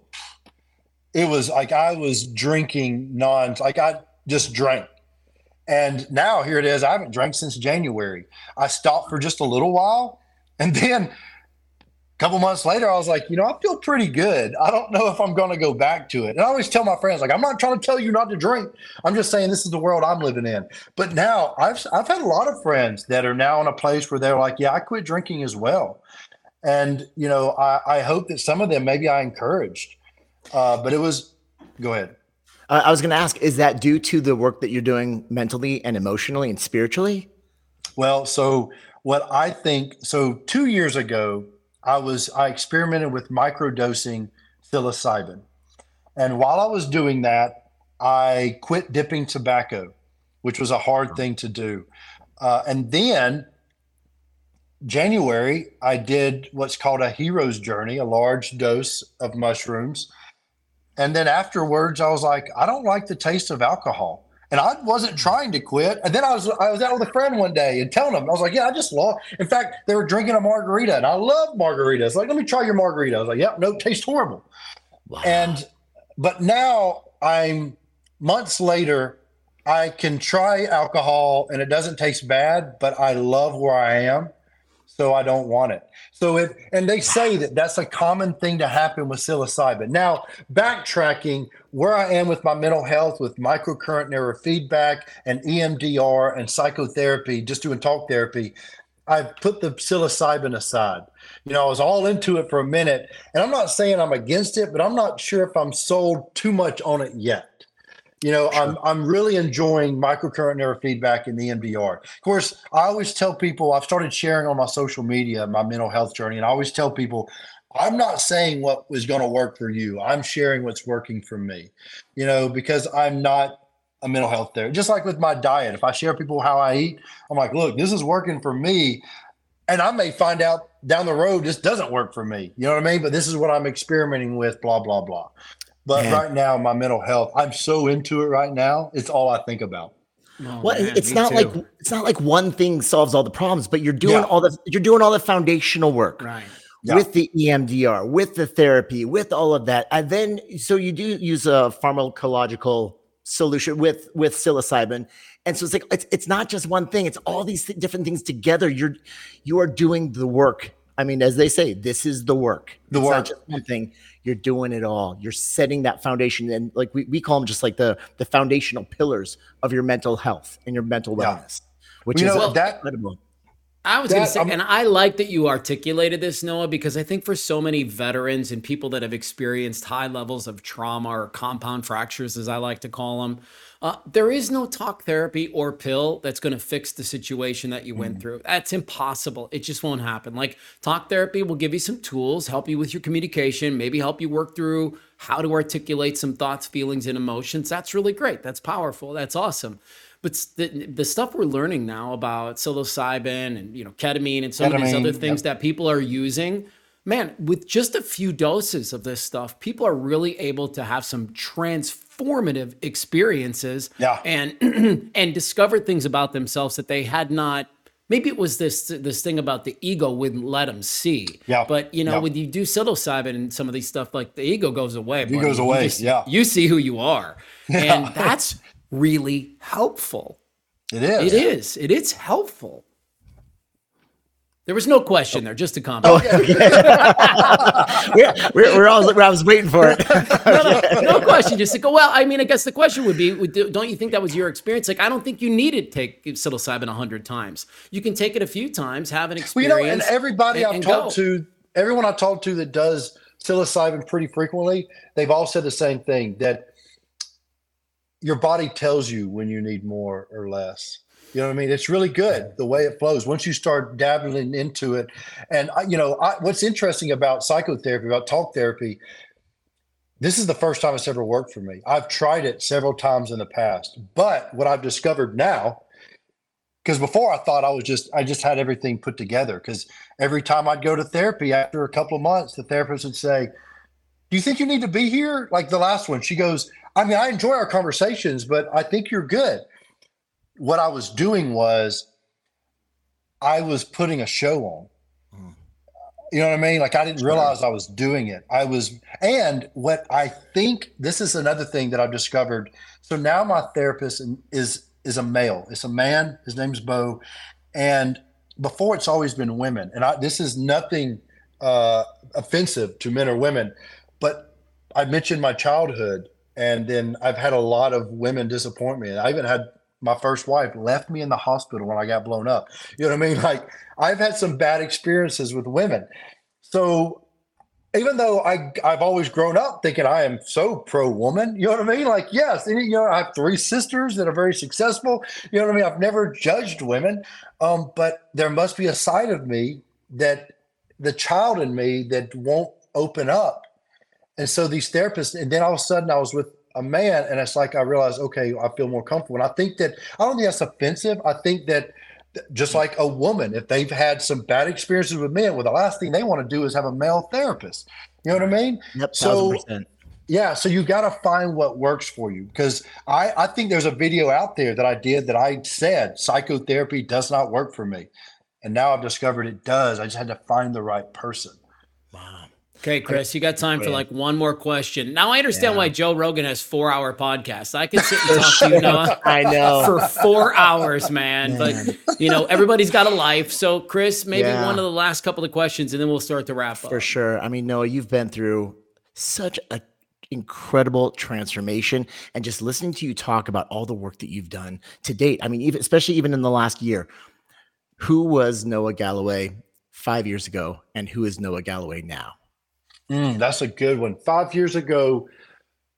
Speaker 8: it was like I was drinking non, like I just drank. And now here it is. I haven't drank since January. I stopped for just a little while. And then a couple months later, I was like, you know, I feel pretty good. I don't know if I'm going to go back to it. And I always tell my friends, like, I'm not trying to tell you not to drink. I'm just saying this is the world I'm living in. But now I've I've had a lot of friends that are now in a place where they're like, yeah, I quit drinking as well. And you know, I, I hope that some of them maybe I encouraged. Uh, but it was, go ahead.
Speaker 3: Uh, I was going to ask, is that due to the work that you're doing mentally and emotionally and spiritually?
Speaker 8: Well, so what I think, so two years ago, I was I experimented with microdosing psilocybin, and while I was doing that, I quit dipping tobacco, which was a hard thing to do, uh, and then January I did what's called a hero's journey, a large dose of mushrooms, and then afterwards I was like, I don't like the taste of alcohol. And I wasn't hmm. trying to quit. And then I was I was out with a friend one day and telling them, I was like, Yeah, I just lost. In fact, they were drinking a margarita and I love margaritas. Like, let me try your margarita. I was like, Yep, no, tastes horrible. Wow. And but now I'm months later, I can try alcohol and it doesn't taste bad, but I love where I am. So I don't want it. So it, and they say that that's a common thing to happen with psilocybin. Now, backtracking where I am with my mental health, with microcurrent neurofeedback and EMDR and psychotherapy, just doing talk therapy, I've put the psilocybin aside. You know, I was all into it for a minute, and I'm not saying I'm against it, but I'm not sure if I'm sold too much on it yet. You know, I'm I'm really enjoying microcurrent neurofeedback the EMDR. Of course, I always tell people I've started sharing on my social media my mental health journey, and I always tell people I'm not saying what was going to work for you. I'm sharing what's working for me. You know, because I'm not a mental health there. Just like with my diet, if I share people how I eat, I'm like, look, this is working for me. And I may find out down the road this doesn't work for me. You know what I mean? But this is what I'm experimenting with, blah, blah, blah. But
Speaker 3: Man.
Speaker 8: right now, my mental health, I'm so into it right now. It's all I think about.
Speaker 2: Oh,
Speaker 3: Well,
Speaker 2: man,
Speaker 3: it's not
Speaker 2: too.
Speaker 3: like it's not like one thing solves all the problems, but you're doing
Speaker 8: Yeah.
Speaker 3: all the you're doing all the foundational work
Speaker 2: right.
Speaker 8: Yeah.
Speaker 3: with the EMDR, with the therapy, with all of that, and then so you do use a pharmacological solution with with psilocybin, and so it's like it's it's not just one thing; it's all these th- different things together. You're you are doing the work. I mean, as they say, this is the work.
Speaker 8: The
Speaker 3: It's not
Speaker 8: work.
Speaker 3: just one thing. You're doing it all. You're setting that foundation, and like we, we call them just like the the foundational pillars of your mental health and your mental
Speaker 8: Yeah.
Speaker 3: wellness, which
Speaker 8: You
Speaker 3: is
Speaker 8: know, that-
Speaker 3: incredible.
Speaker 2: I was going to say,
Speaker 8: I'm-
Speaker 2: and I like that you articulated this, Noah, because I think for so many veterans and people that have experienced high levels of trauma or compound fractures, as I like to call them, uh, there is no talk therapy or pill that's going to fix the situation that you went through. That's impossible. It just won't happen. Like talk therapy will give you some tools, help you with your communication, maybe help you work through how to articulate some thoughts, feelings, and emotions. That's really great. That's powerful. That's awesome. But the, the stuff we're learning now about psilocybin and you know ketamine and some of these other things that people are using, man, with just a few doses of this stuff, people are really able to have some transformative experiences
Speaker 8: Yeah.
Speaker 2: and and discover things about themselves that they had not maybe it was this this thing about the ego wouldn't let them see
Speaker 8: Yeah.
Speaker 2: but you know
Speaker 8: Yeah.
Speaker 2: when you do psilocybin and some of these stuff like the ego goes away buddy.
Speaker 8: goes
Speaker 2: You
Speaker 8: away,
Speaker 2: just-
Speaker 8: yeah.
Speaker 2: you see who you are and that's really helpful
Speaker 8: It is.
Speaker 2: it is it is helpful there was no question there just a comment
Speaker 3: Oh, we're, we're, we're all I was waiting for it.
Speaker 2: no, no, no question. Just to go. Well, I mean, I guess the question would be: Don't you think that was your experience? Like, I don't think you need to take psilocybin a hundred times. You can take it a few times, have an
Speaker 8: Well,
Speaker 2: experience.
Speaker 8: you know, and everybody
Speaker 2: and-
Speaker 8: I've
Speaker 2: and
Speaker 8: talked
Speaker 2: go.
Speaker 8: to, everyone I've talked to that does psilocybin pretty frequently, they've all said the same thing that your body tells you when you need more or less. You know what I mean? It's really good the way it flows once you start dabbling into it. And I, you know, I, what's interesting about psychotherapy, about talk therapy, this is the first time it's ever worked for me. I've tried it several times in the past, but what I've discovered now, because before I thought I was just, I just had everything put together. Because every time I'd go to therapy after a couple of months, the therapist would say, Do you think you need to be here? Like the last one, she goes, I mean, I enjoy our conversations, but I think you're good. What I was doing was I was putting a show on. You know what I mean? Like I didn't realize I was doing it. I was, and what I think this is another thing that I've discovered. So now my therapist is is a male. It's a man. His name's Bo, and before it's always been women. And I, this is nothing uh, offensive to men or women, but I mentioned my childhood, and then I've had a lot of women disappoint me. I even had my first wife left me in the hospital when I got blown up. You know what I mean? Like I've had some bad experiences with women. So even though I I've always grown up thinking I am so pro woman, you know what I mean? Like yes, and, you know I have three sisters that are very successful. You know what I mean? I've never judged women, um, but there must be a side of me that the child in me that won't open up. And so these therapists, and then all of a sudden I was with a man, and it's like I realized, okay, I feel more comfortable. And I think that I don't think that's offensive. I think that just like a woman, if they've had some bad experiences with men, well, the last thing they want to do is have a male therapist. You know what I mean?
Speaker 3: Yep,
Speaker 8: So-. Yeah, so you got to find what works for you because I, I think there's a video out there that I did that I said psychotherapy does not work for me. And now I've discovered it does. I just had to find the right person.
Speaker 2: Okay, Chris, you got time for like one more question. Now I understand why Joe Rogan has four hour podcasts. I can sit and talk to you, Noah.
Speaker 3: I know.
Speaker 2: For four hours, man. But you know, everybody's got a life. So, Chris, maybe
Speaker 3: Yeah.
Speaker 2: one of the last couple of questions, and then we'll start to wrap up.
Speaker 3: For sure. I mean, Noah, you've been through such a incredible transformation and just listening to you talk about all the work that you've done to date. I mean, even especially even in the last year. Who was Noah Galloway 5 years ago and who is Noah Galloway now?
Speaker 8: Mm, that's a good one. Five years ago,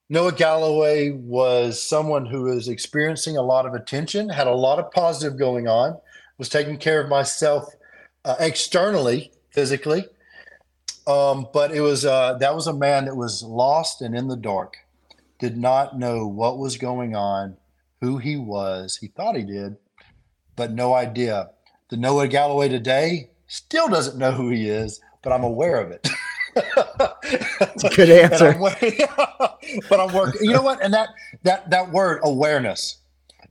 Speaker 8: Noah Galloway was someone who was experiencing a lot of attention, had a lot of positive going on, was taking care of myself uh, externally, physically. Um, but it was uh, that was a man that was lost and in the dark, did not know what was going on, who he was. He thought he did, but no idea. The Noah Galloway today still doesn't know who he is, but I'm aware of it.
Speaker 3: It's a good answer.
Speaker 8: I'm, but I'm working. You know what? And that that that word awareness.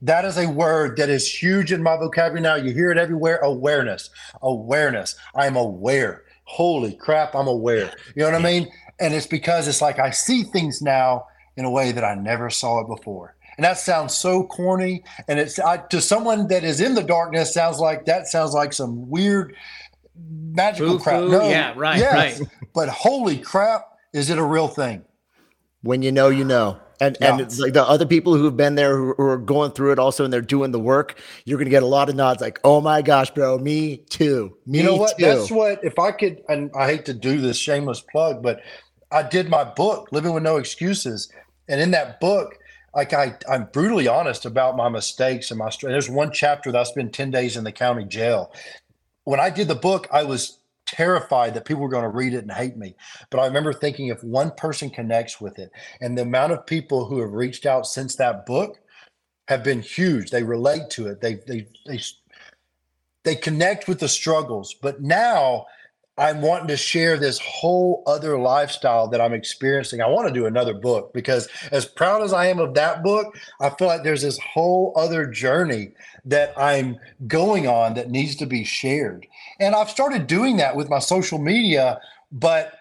Speaker 8: That is a word that is huge in my vocabulary now. You hear it everywhere. Awareness, awareness. I'm aware. Holy crap, I'm aware. You know what I mean? And it's because it's like I see things now in a way that I never saw it before. And that sounds so corny. And it's I, to someone that is in the darkness, sounds like that sounds like some weird magical crap.
Speaker 2: Foo-foo. Yeah, right, right.
Speaker 8: But holy crap, is it a real thing?
Speaker 3: when you know, you know. And and
Speaker 8: Yeah.
Speaker 3: it's like the other people who've been there who, who are going through it also and they're doing the work, you're gonna get a lot of nods like, oh my gosh, bro, me too. Me
Speaker 8: you know what?
Speaker 3: too.
Speaker 8: That's what if I could and I hate to do this shameless plug, but I did my book, Living with No Excuses. And in that book, like I, I'm brutally honest about my mistakes and my str- there's one chapter that I spent 10 days in the county jail. When I did the book, I was terrified that people were going to read it and hate me. But I remember thinking if one person connects with it, and the amount of people who have reached out since that book have been huge. They relate to it. They they they they connect with the struggles. But now I'm wanting to share this whole other lifestyle that I'm experiencing. I want to do another book because as proud as I am of that book, I feel like there's this whole other journey that I'm going on that needs to be shared. And I've started doing that with my social media, but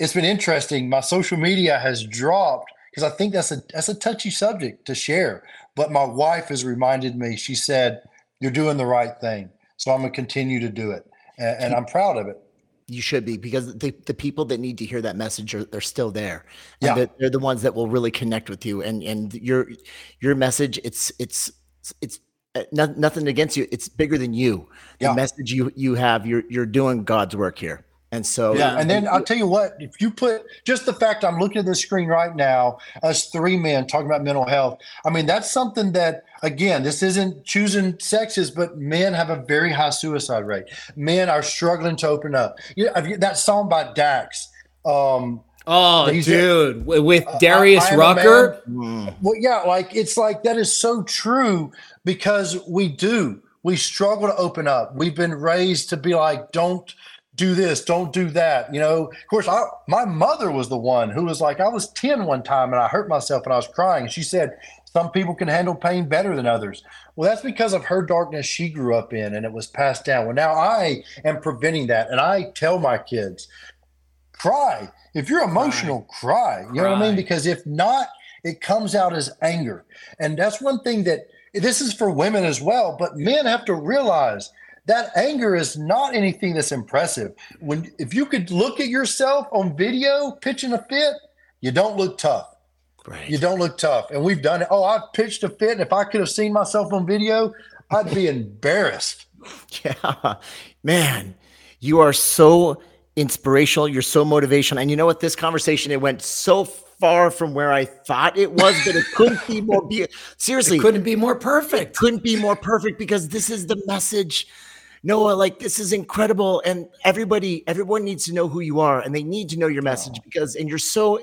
Speaker 8: it's been interesting. My social media has dropped because I think that's a that's a touchy subject to share. But my wife has reminded me. She said, "You're doing the right thing." So I'm gonna continue to do it, and, and I'm proud of it.
Speaker 3: You should be because the, the people that need to hear that message are they're still there. And
Speaker 8: Yeah.
Speaker 3: they're, they're the ones that will really connect with you. And and your your message, it's it's it's uh, no, nothing against you. It's bigger than you. The
Speaker 8: Yeah.
Speaker 3: message you you have, you're you're doing God's work here. And so
Speaker 8: Yeah, and then I'll tell you what, if you put just the fact I'm looking at the screen right now, us three men talking about mental health, I mean, that's something that, again, this isn't choosing sexes, but men have a very high suicide rate. Men are struggling to open up. You know, that song by Dax. Um,
Speaker 2: Oh, dude, w- with Darius
Speaker 8: I am
Speaker 2: Rucker.
Speaker 8: man. Well, yeah, like it's like that is so true because we do. We struggle to open up. We've been raised to be like, don't do this, don't do that. You know, of course, I, my mother was the one who was like, I was 10 one time and I hurt myself and I was crying. She said, some people can handle pain better than others. Well, that's because of her darkness she grew up in and it was passed down. Well, now I am preventing that. And I tell my kids, cry. If you're emotional, cry. You know what I mean? Because if not, it comes out as anger. And that's one thing that this is for women as well, but men have to realize that anger is not anything that's impressive. When if you could look at yourself on video pitching a fit, you don't look tough.
Speaker 3: Right.
Speaker 8: You don't look tough. And we've done it. Oh, I've pitched a fit. And if I could have seen myself on video, I'd be embarrassed.
Speaker 3: Yeah, man, you are so inspirational. You're so motivational. And you know what? This conversation it went so far from where I thought it was, but it couldn't be more. Be- Seriously,
Speaker 2: It couldn't be more
Speaker 3: it
Speaker 2: perfect.
Speaker 3: couldn't be more perfect because this is the message. Noah, like this is incredible, and everybody, everyone needs to know who you are, and they need to know your message because, and you're so,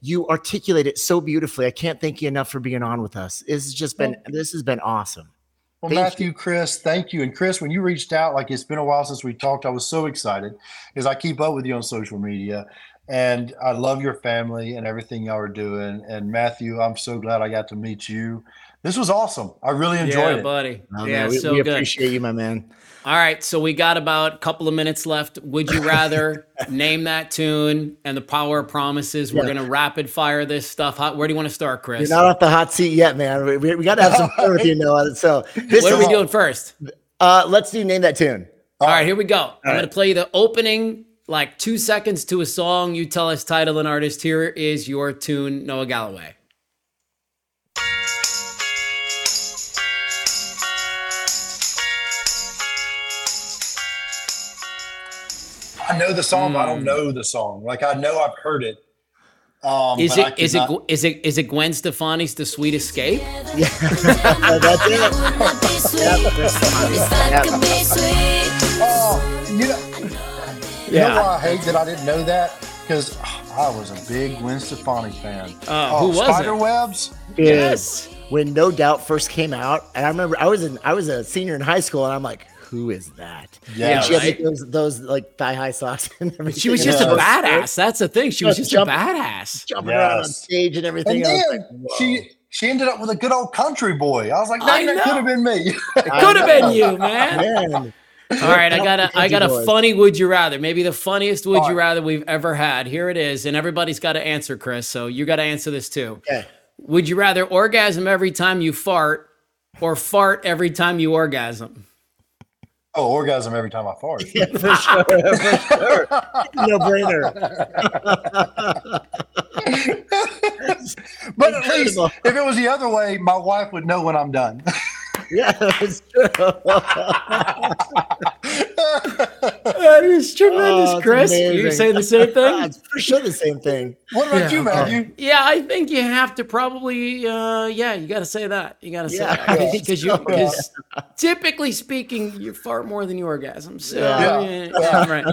Speaker 3: you articulate it so beautifully. I can't thank you enough for being on with us. This has just been, this has been awesome.
Speaker 8: Well,
Speaker 3: Thank
Speaker 8: Mathew, Chris, thank you. And Chris, when you reached out, like it's been a while since we talked, I was so excited because I keep up with you on social media and I love your family and everything y'all are doing. And Mathew, I'm so glad I got to meet you. This was awesome. I really enjoyed
Speaker 2: yeah,
Speaker 8: it.
Speaker 2: buddy.
Speaker 3: Oh,
Speaker 2: yeah,
Speaker 3: man, we,
Speaker 2: so
Speaker 3: we
Speaker 2: good.
Speaker 3: appreciate you, my man.
Speaker 2: All right, so we got about a couple of minutes left. Would you rather name that tune and the power of promises? We're
Speaker 3: Yeah.
Speaker 2: gonna rapid fire this stuff. How, where do you want to start, Chris?
Speaker 3: You're not off the hot seat yet, man. We, we, we got to have some fun with you, Noah. So this
Speaker 2: what are
Speaker 3: is,
Speaker 2: we doing first?
Speaker 3: uh, let's do name that tune.
Speaker 2: All right, here we go. I'm gonna play you the opening, like two seconds to a song. You tell us title and artist. Here is your tune, Noah Galloway.
Speaker 8: I know the song, but I don't know the song. Like I know I've heard it. Um,
Speaker 2: Is
Speaker 8: but I
Speaker 2: it
Speaker 8: could
Speaker 2: is it
Speaker 8: not-
Speaker 2: Gw- is it is it Gwen Stefani's "The Sweet Escape"?
Speaker 3: Yeah, that's it.
Speaker 8: Oh, you know, you know why I hate that I didn't know that? Because I was a big Gwen Stefani fan.
Speaker 2: Uh, who was it?
Speaker 8: Spiderwebs.
Speaker 2: Yes.
Speaker 3: when No Doubt first came out, and I remember I was in I was a senior in high school, and I'm like, who is that?
Speaker 8: Yeah,
Speaker 3: And she had like, those those like thigh high socks and everything.
Speaker 2: She was
Speaker 3: and
Speaker 2: just a badass. That's the thing. She was
Speaker 3: Just
Speaker 2: just a badass.
Speaker 3: jumping around on stage and everything.
Speaker 8: And then
Speaker 3: like,
Speaker 8: she she ended up with a good old country boy. I was like,
Speaker 2: I
Speaker 8: dang, that could have been me.
Speaker 2: It could have been you, man.
Speaker 3: man.
Speaker 2: All right, I got a I got a funny would you rather, maybe the funniest would
Speaker 8: All
Speaker 2: you rather we've ever had. Here it is, and everybody's got to answer, Chris. So you got to answer this too.
Speaker 3: Okay.
Speaker 2: Would you rather orgasm every time you fart, or fart every time you orgasm?
Speaker 8: Oh, orgasm every time I fart.
Speaker 3: Yeah, for sure. For sure. No brainer.
Speaker 8: But at least if it was the other way, my wife would know when I'm done.
Speaker 3: Yeah, it's true.
Speaker 2: That is tremendous,
Speaker 3: Oh, it's
Speaker 2: Chris. You
Speaker 3: amazing.
Speaker 2: say the same thing?
Speaker 3: It's for sure the same thing.
Speaker 8: what about
Speaker 2: Yeah.
Speaker 8: you, Mathew?
Speaker 2: Yeah, I think you have to probably. Uh, yeah, you got to say that. You got to say
Speaker 3: Yeah,
Speaker 2: that because
Speaker 3: think
Speaker 2: you because typically speaking, you fart more than you orgasm. So
Speaker 3: Yeah.
Speaker 2: yeah, yeah, right.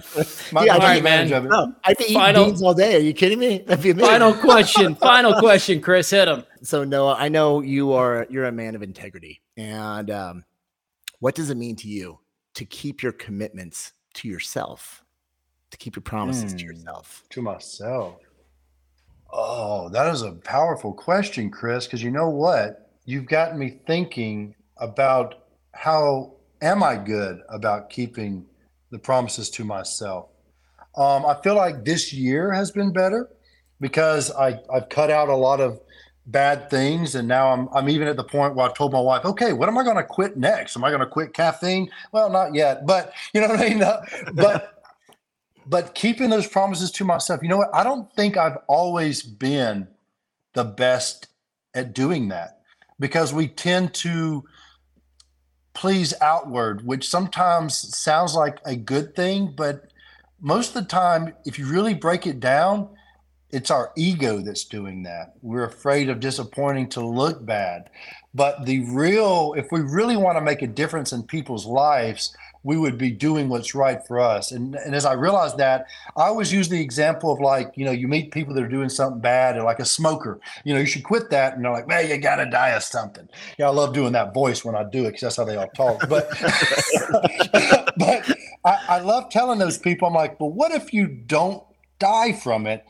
Speaker 8: My,
Speaker 3: Yeah, I
Speaker 8: my
Speaker 3: think-
Speaker 8: advantage
Speaker 2: man.
Speaker 8: of it.
Speaker 3: No, I think eat
Speaker 2: Final-
Speaker 3: beans all day. Are you kidding me? That'd be amazing.
Speaker 2: Final question. Final question, Chris. Hit him.
Speaker 3: So Noah, I know you are you're a man of integrity, and um, what does it mean to you to keep your commitments to yourself, to keep your promises to
Speaker 8: Hmm.
Speaker 3: yourself?
Speaker 8: to myself? Oh, that is a powerful question, Chris, because you know what? You've gotten me thinking about how am I good about keeping the promises to myself? Um, I feel like this year has been better because I, I've cut out a lot of bad things and now I'm I'm even at the point where I told my wife, okay, what am I going to quit next? Am I going to quit caffeine? Well, not yet, but you know what I mean. Uh, but but keeping those promises to myself, you know what? I don't think I've always been the best at doing that because we tend to please outward, which sometimes sounds like a good thing, but most of the time, if you really break it down, it's our ego that's doing that. We're afraid of disappointing to look bad. But the real, if we really want to make a difference in people's lives, we would be doing what's right for us. And, and as I realized that, I always use the example of like, you know, you meet people that are doing something bad and like a smoker, you know, you should quit that. And they're like, man, you got to die of something. Yeah, I love doing that voice when I do it because that's how they all talk. But, but I, I love telling those people, I'm like, well, what if you don't die from it,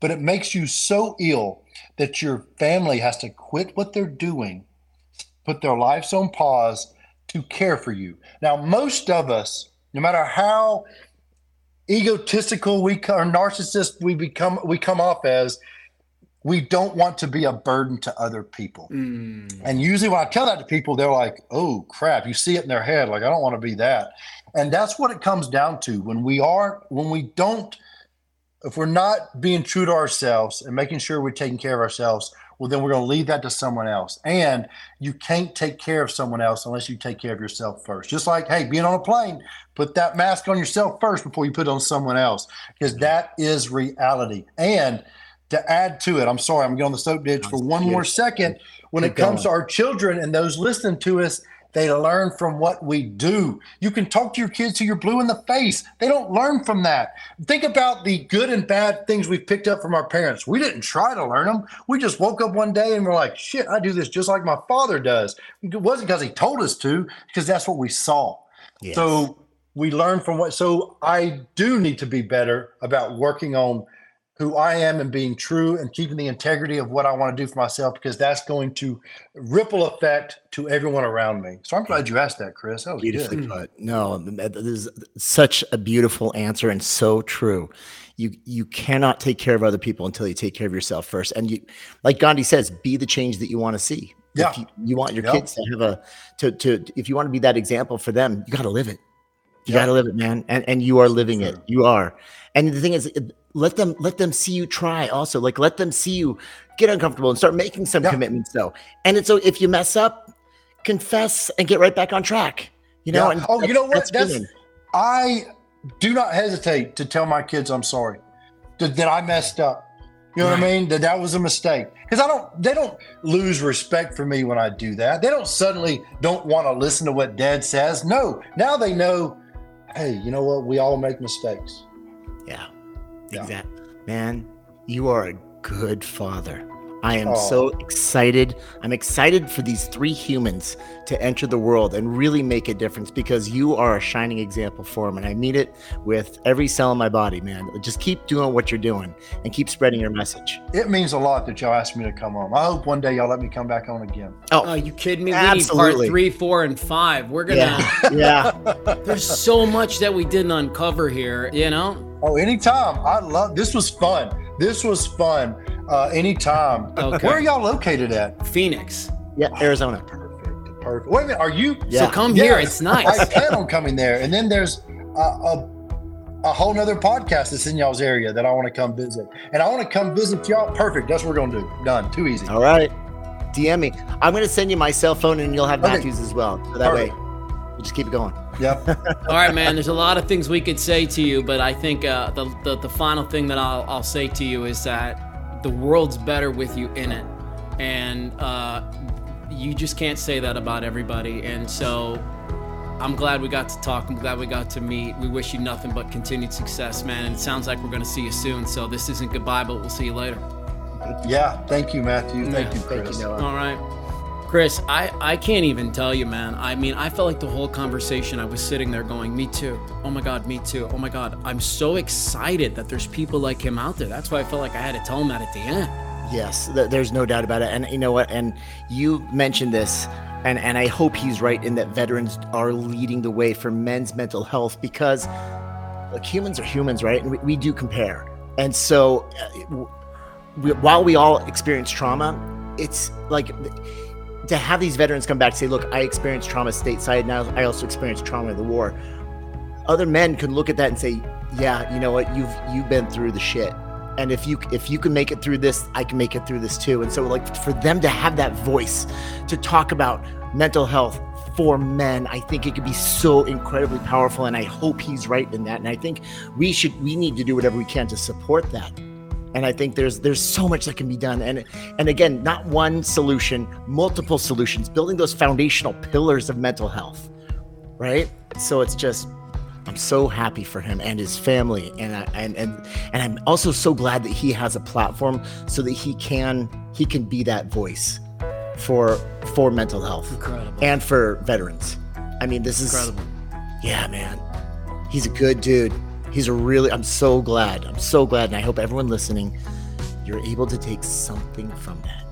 Speaker 8: but it makes you so ill that your family has to quit what they're doing, put their lives on pause to care for you. Now, most of us, no matter how egotistical we or narcissist we become, we come off as, we don't want to be a burden to other people. Mm. And usually when I tell that to people, they're like, oh crap, you see it in their head. Like, I don't want to be that. And that's what it comes down to. When we are, when we don't, if we're not being true to ourselves and making sure we're taking care of ourselves, well, then we're going to leave that to someone else. And you can't take care of someone else unless you take care of yourself first. Just like, hey, being on a plane, put that mask on yourself first before you put it on someone else, because that is reality. And to add to it, I'm sorry, I'm going on the soap ditch for one more second. When it comes to our children and those listening to us, they learn from what we do. You can talk to your kids who you're blue in the face. They don't learn from that. Think about the good and bad things we've picked up from our parents. We didn't try to learn them. We just woke up one day and we're like, shit, I do this just like my father does. It wasn't because he told us to, because that's what we saw.
Speaker 3: Yes.
Speaker 8: So we learn from what. So I do need to be better about working on who I am and being true and keeping the integrity of what I want to do for myself because that's going to ripple effect to everyone around me. So I'm glad you asked that, Chris. That was
Speaker 3: Beautifully
Speaker 8: good.
Speaker 3: put. No, that is such a beautiful answer and so true. You you cannot take care of other people until you take care of yourself first. And you, like Gandhi says, be the change that you want to see.
Speaker 8: Yeah.
Speaker 3: If you, you want your
Speaker 8: Yeah.
Speaker 3: kids to have a to to if you want to be that example for them, you got to live it. You
Speaker 8: Yeah.
Speaker 3: got to live it, man. And and you are living it. You are. And the thing is, let them let them see you try. Also, like let them see you get uncomfortable and start making some
Speaker 8: Yeah.
Speaker 3: commitments. Though, and it's so if you mess up, confess and get right back on track. You know.
Speaker 8: Yeah.
Speaker 3: And
Speaker 8: Oh, you know what?
Speaker 3: That's,
Speaker 8: That's- I do not hesitate to tell my kids I'm sorry that, that I messed up. You know what I mean? That that was a mistake. Because I don't, they don't lose respect for me when I do that. They don't suddenly don't want to listen to what dad says. No, now they know, hey, you know what? We all make mistakes.
Speaker 3: Yeah,
Speaker 8: Yeah.
Speaker 3: exactly. Man, you are a good father. I am
Speaker 8: Aw.
Speaker 3: so excited. I'm excited for these three humans to enter the world and really make a difference because you are a shining example for them. And I mean it with every cell in my body, man. Just keep doing what you're doing and keep spreading your message.
Speaker 8: It means a lot that y'all asked me to come on. I hope one day y'all let me come back on again.
Speaker 2: Oh, oh you kidding me? We need
Speaker 3: Absolutely.
Speaker 2: part three, four, and five. We're gonna.
Speaker 3: Yeah. yeah.
Speaker 2: There's so much that we didn't uncover here. You know.
Speaker 8: Oh, anytime. I love this was fun. This was fun. Uh anytime.
Speaker 2: Okay.
Speaker 8: Where are y'all located at?
Speaker 2: Phoenix.
Speaker 3: Yeah. Arizona.
Speaker 8: Perfect. Perfect. Wait a minute. Are you
Speaker 3: Yeah.
Speaker 2: So come here. It's nice.
Speaker 8: I plan on coming there. And then there's a, a, a whole nother podcast that's in y'all's area that I want to come visit. And I want to come visit y'all. Perfect. That's what we're going to do. Done. Too easy.
Speaker 3: All right. DM me. I'm going to send you my cell phone and you'll have
Speaker 8: Okay.
Speaker 3: Mathew's as well. So that
Speaker 8: Perfect.
Speaker 3: way, we'll just keep it going.
Speaker 8: Yep.
Speaker 2: All right, man. There's a lot of things we could say to you, but I think uh, the, the the final thing that I'll I'll say to you is that the world's better with you in it, and uh, you just can't say that about everybody. And so, I'm glad we got to talk. I'm glad we got to meet. We wish you nothing but continued success, man. And it sounds like we're going to see you soon. So this isn't goodbye, but we'll see you later.
Speaker 8: Yeah. Thank you, Mathew. Thank
Speaker 2: Yeah.
Speaker 8: you,
Speaker 3: Thank
Speaker 8: Chris.
Speaker 3: you, Noah.
Speaker 2: All right. Chris, I, I can't even tell you, man. I mean, I felt like the whole conversation, I was sitting there going, me too. Oh my God, me too. Oh my God. I'm so excited that there's people like him out there. That's why I felt like I had to tell him that at the end.
Speaker 3: Yes, th- there's no doubt about it. And you know what? And you mentioned this, and, and I hope he's right in that veterans are leading the way for men's mental health because like humans are humans, right? And we, we do compare. And so uh, we, while we all experience trauma, it's like to have these veterans come back and say, look, I experienced trauma stateside. Now I also experienced trauma in the war. Other men can look at that and say, yeah, you know what? You've, you've been through the shit and if you if you can make it through this i can make it through this too and so like for them to have that voice to talk about mental health for men i think it could be so incredibly powerful and i hope he's right in that and i think we should we need to do whatever we can to support that and i think there's there's so much that can be done and and again not one solution multiple solutions building those foundational pillars of mental health right so it's just I'm so happy for him and his family, and I, and and and I'm also so glad that he has a platform so that he can he can be that voice for for mental health
Speaker 2: Incredible.
Speaker 3: and for veterans. I mean, this is
Speaker 2: Incredible.
Speaker 3: yeah, man. He's a good dude. He's a really. I'm so glad. I'm so glad, and I hope everyone listening, you're able to take something from that.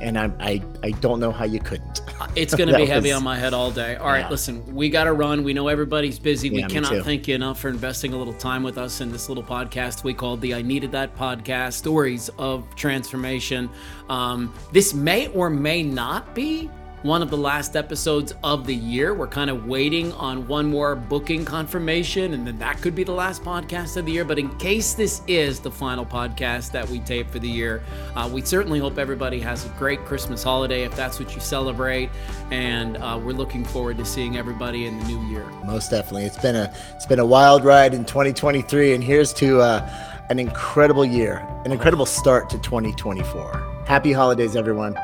Speaker 3: And I'm I I don't know how you couldn't.
Speaker 2: It's going to be heavy
Speaker 3: was-
Speaker 2: on my head all day. All right,
Speaker 3: Yeah.
Speaker 2: listen, we got to run. We know everybody's busy. we
Speaker 3: Yeah, me
Speaker 2: cannot thank you enough for investing a little time with us in this little podcast we called the I Needed That podcast Stories of Transformation. Um, this may or may not be one of the last episodes of the year. We're kind of waiting on one more booking confirmation, and then that could be the last podcast of the year. But in case this is the final podcast that we tape for the year, uh, we certainly hope everybody has a great Christmas holiday if that's what you celebrate. And uh, we're looking forward to seeing everybody in the new year.
Speaker 3: Most definitely. It's been a it's been a wild ride in 2023 and here's to uh, an incredible year, an incredible start to 2024. Happy holidays everyone.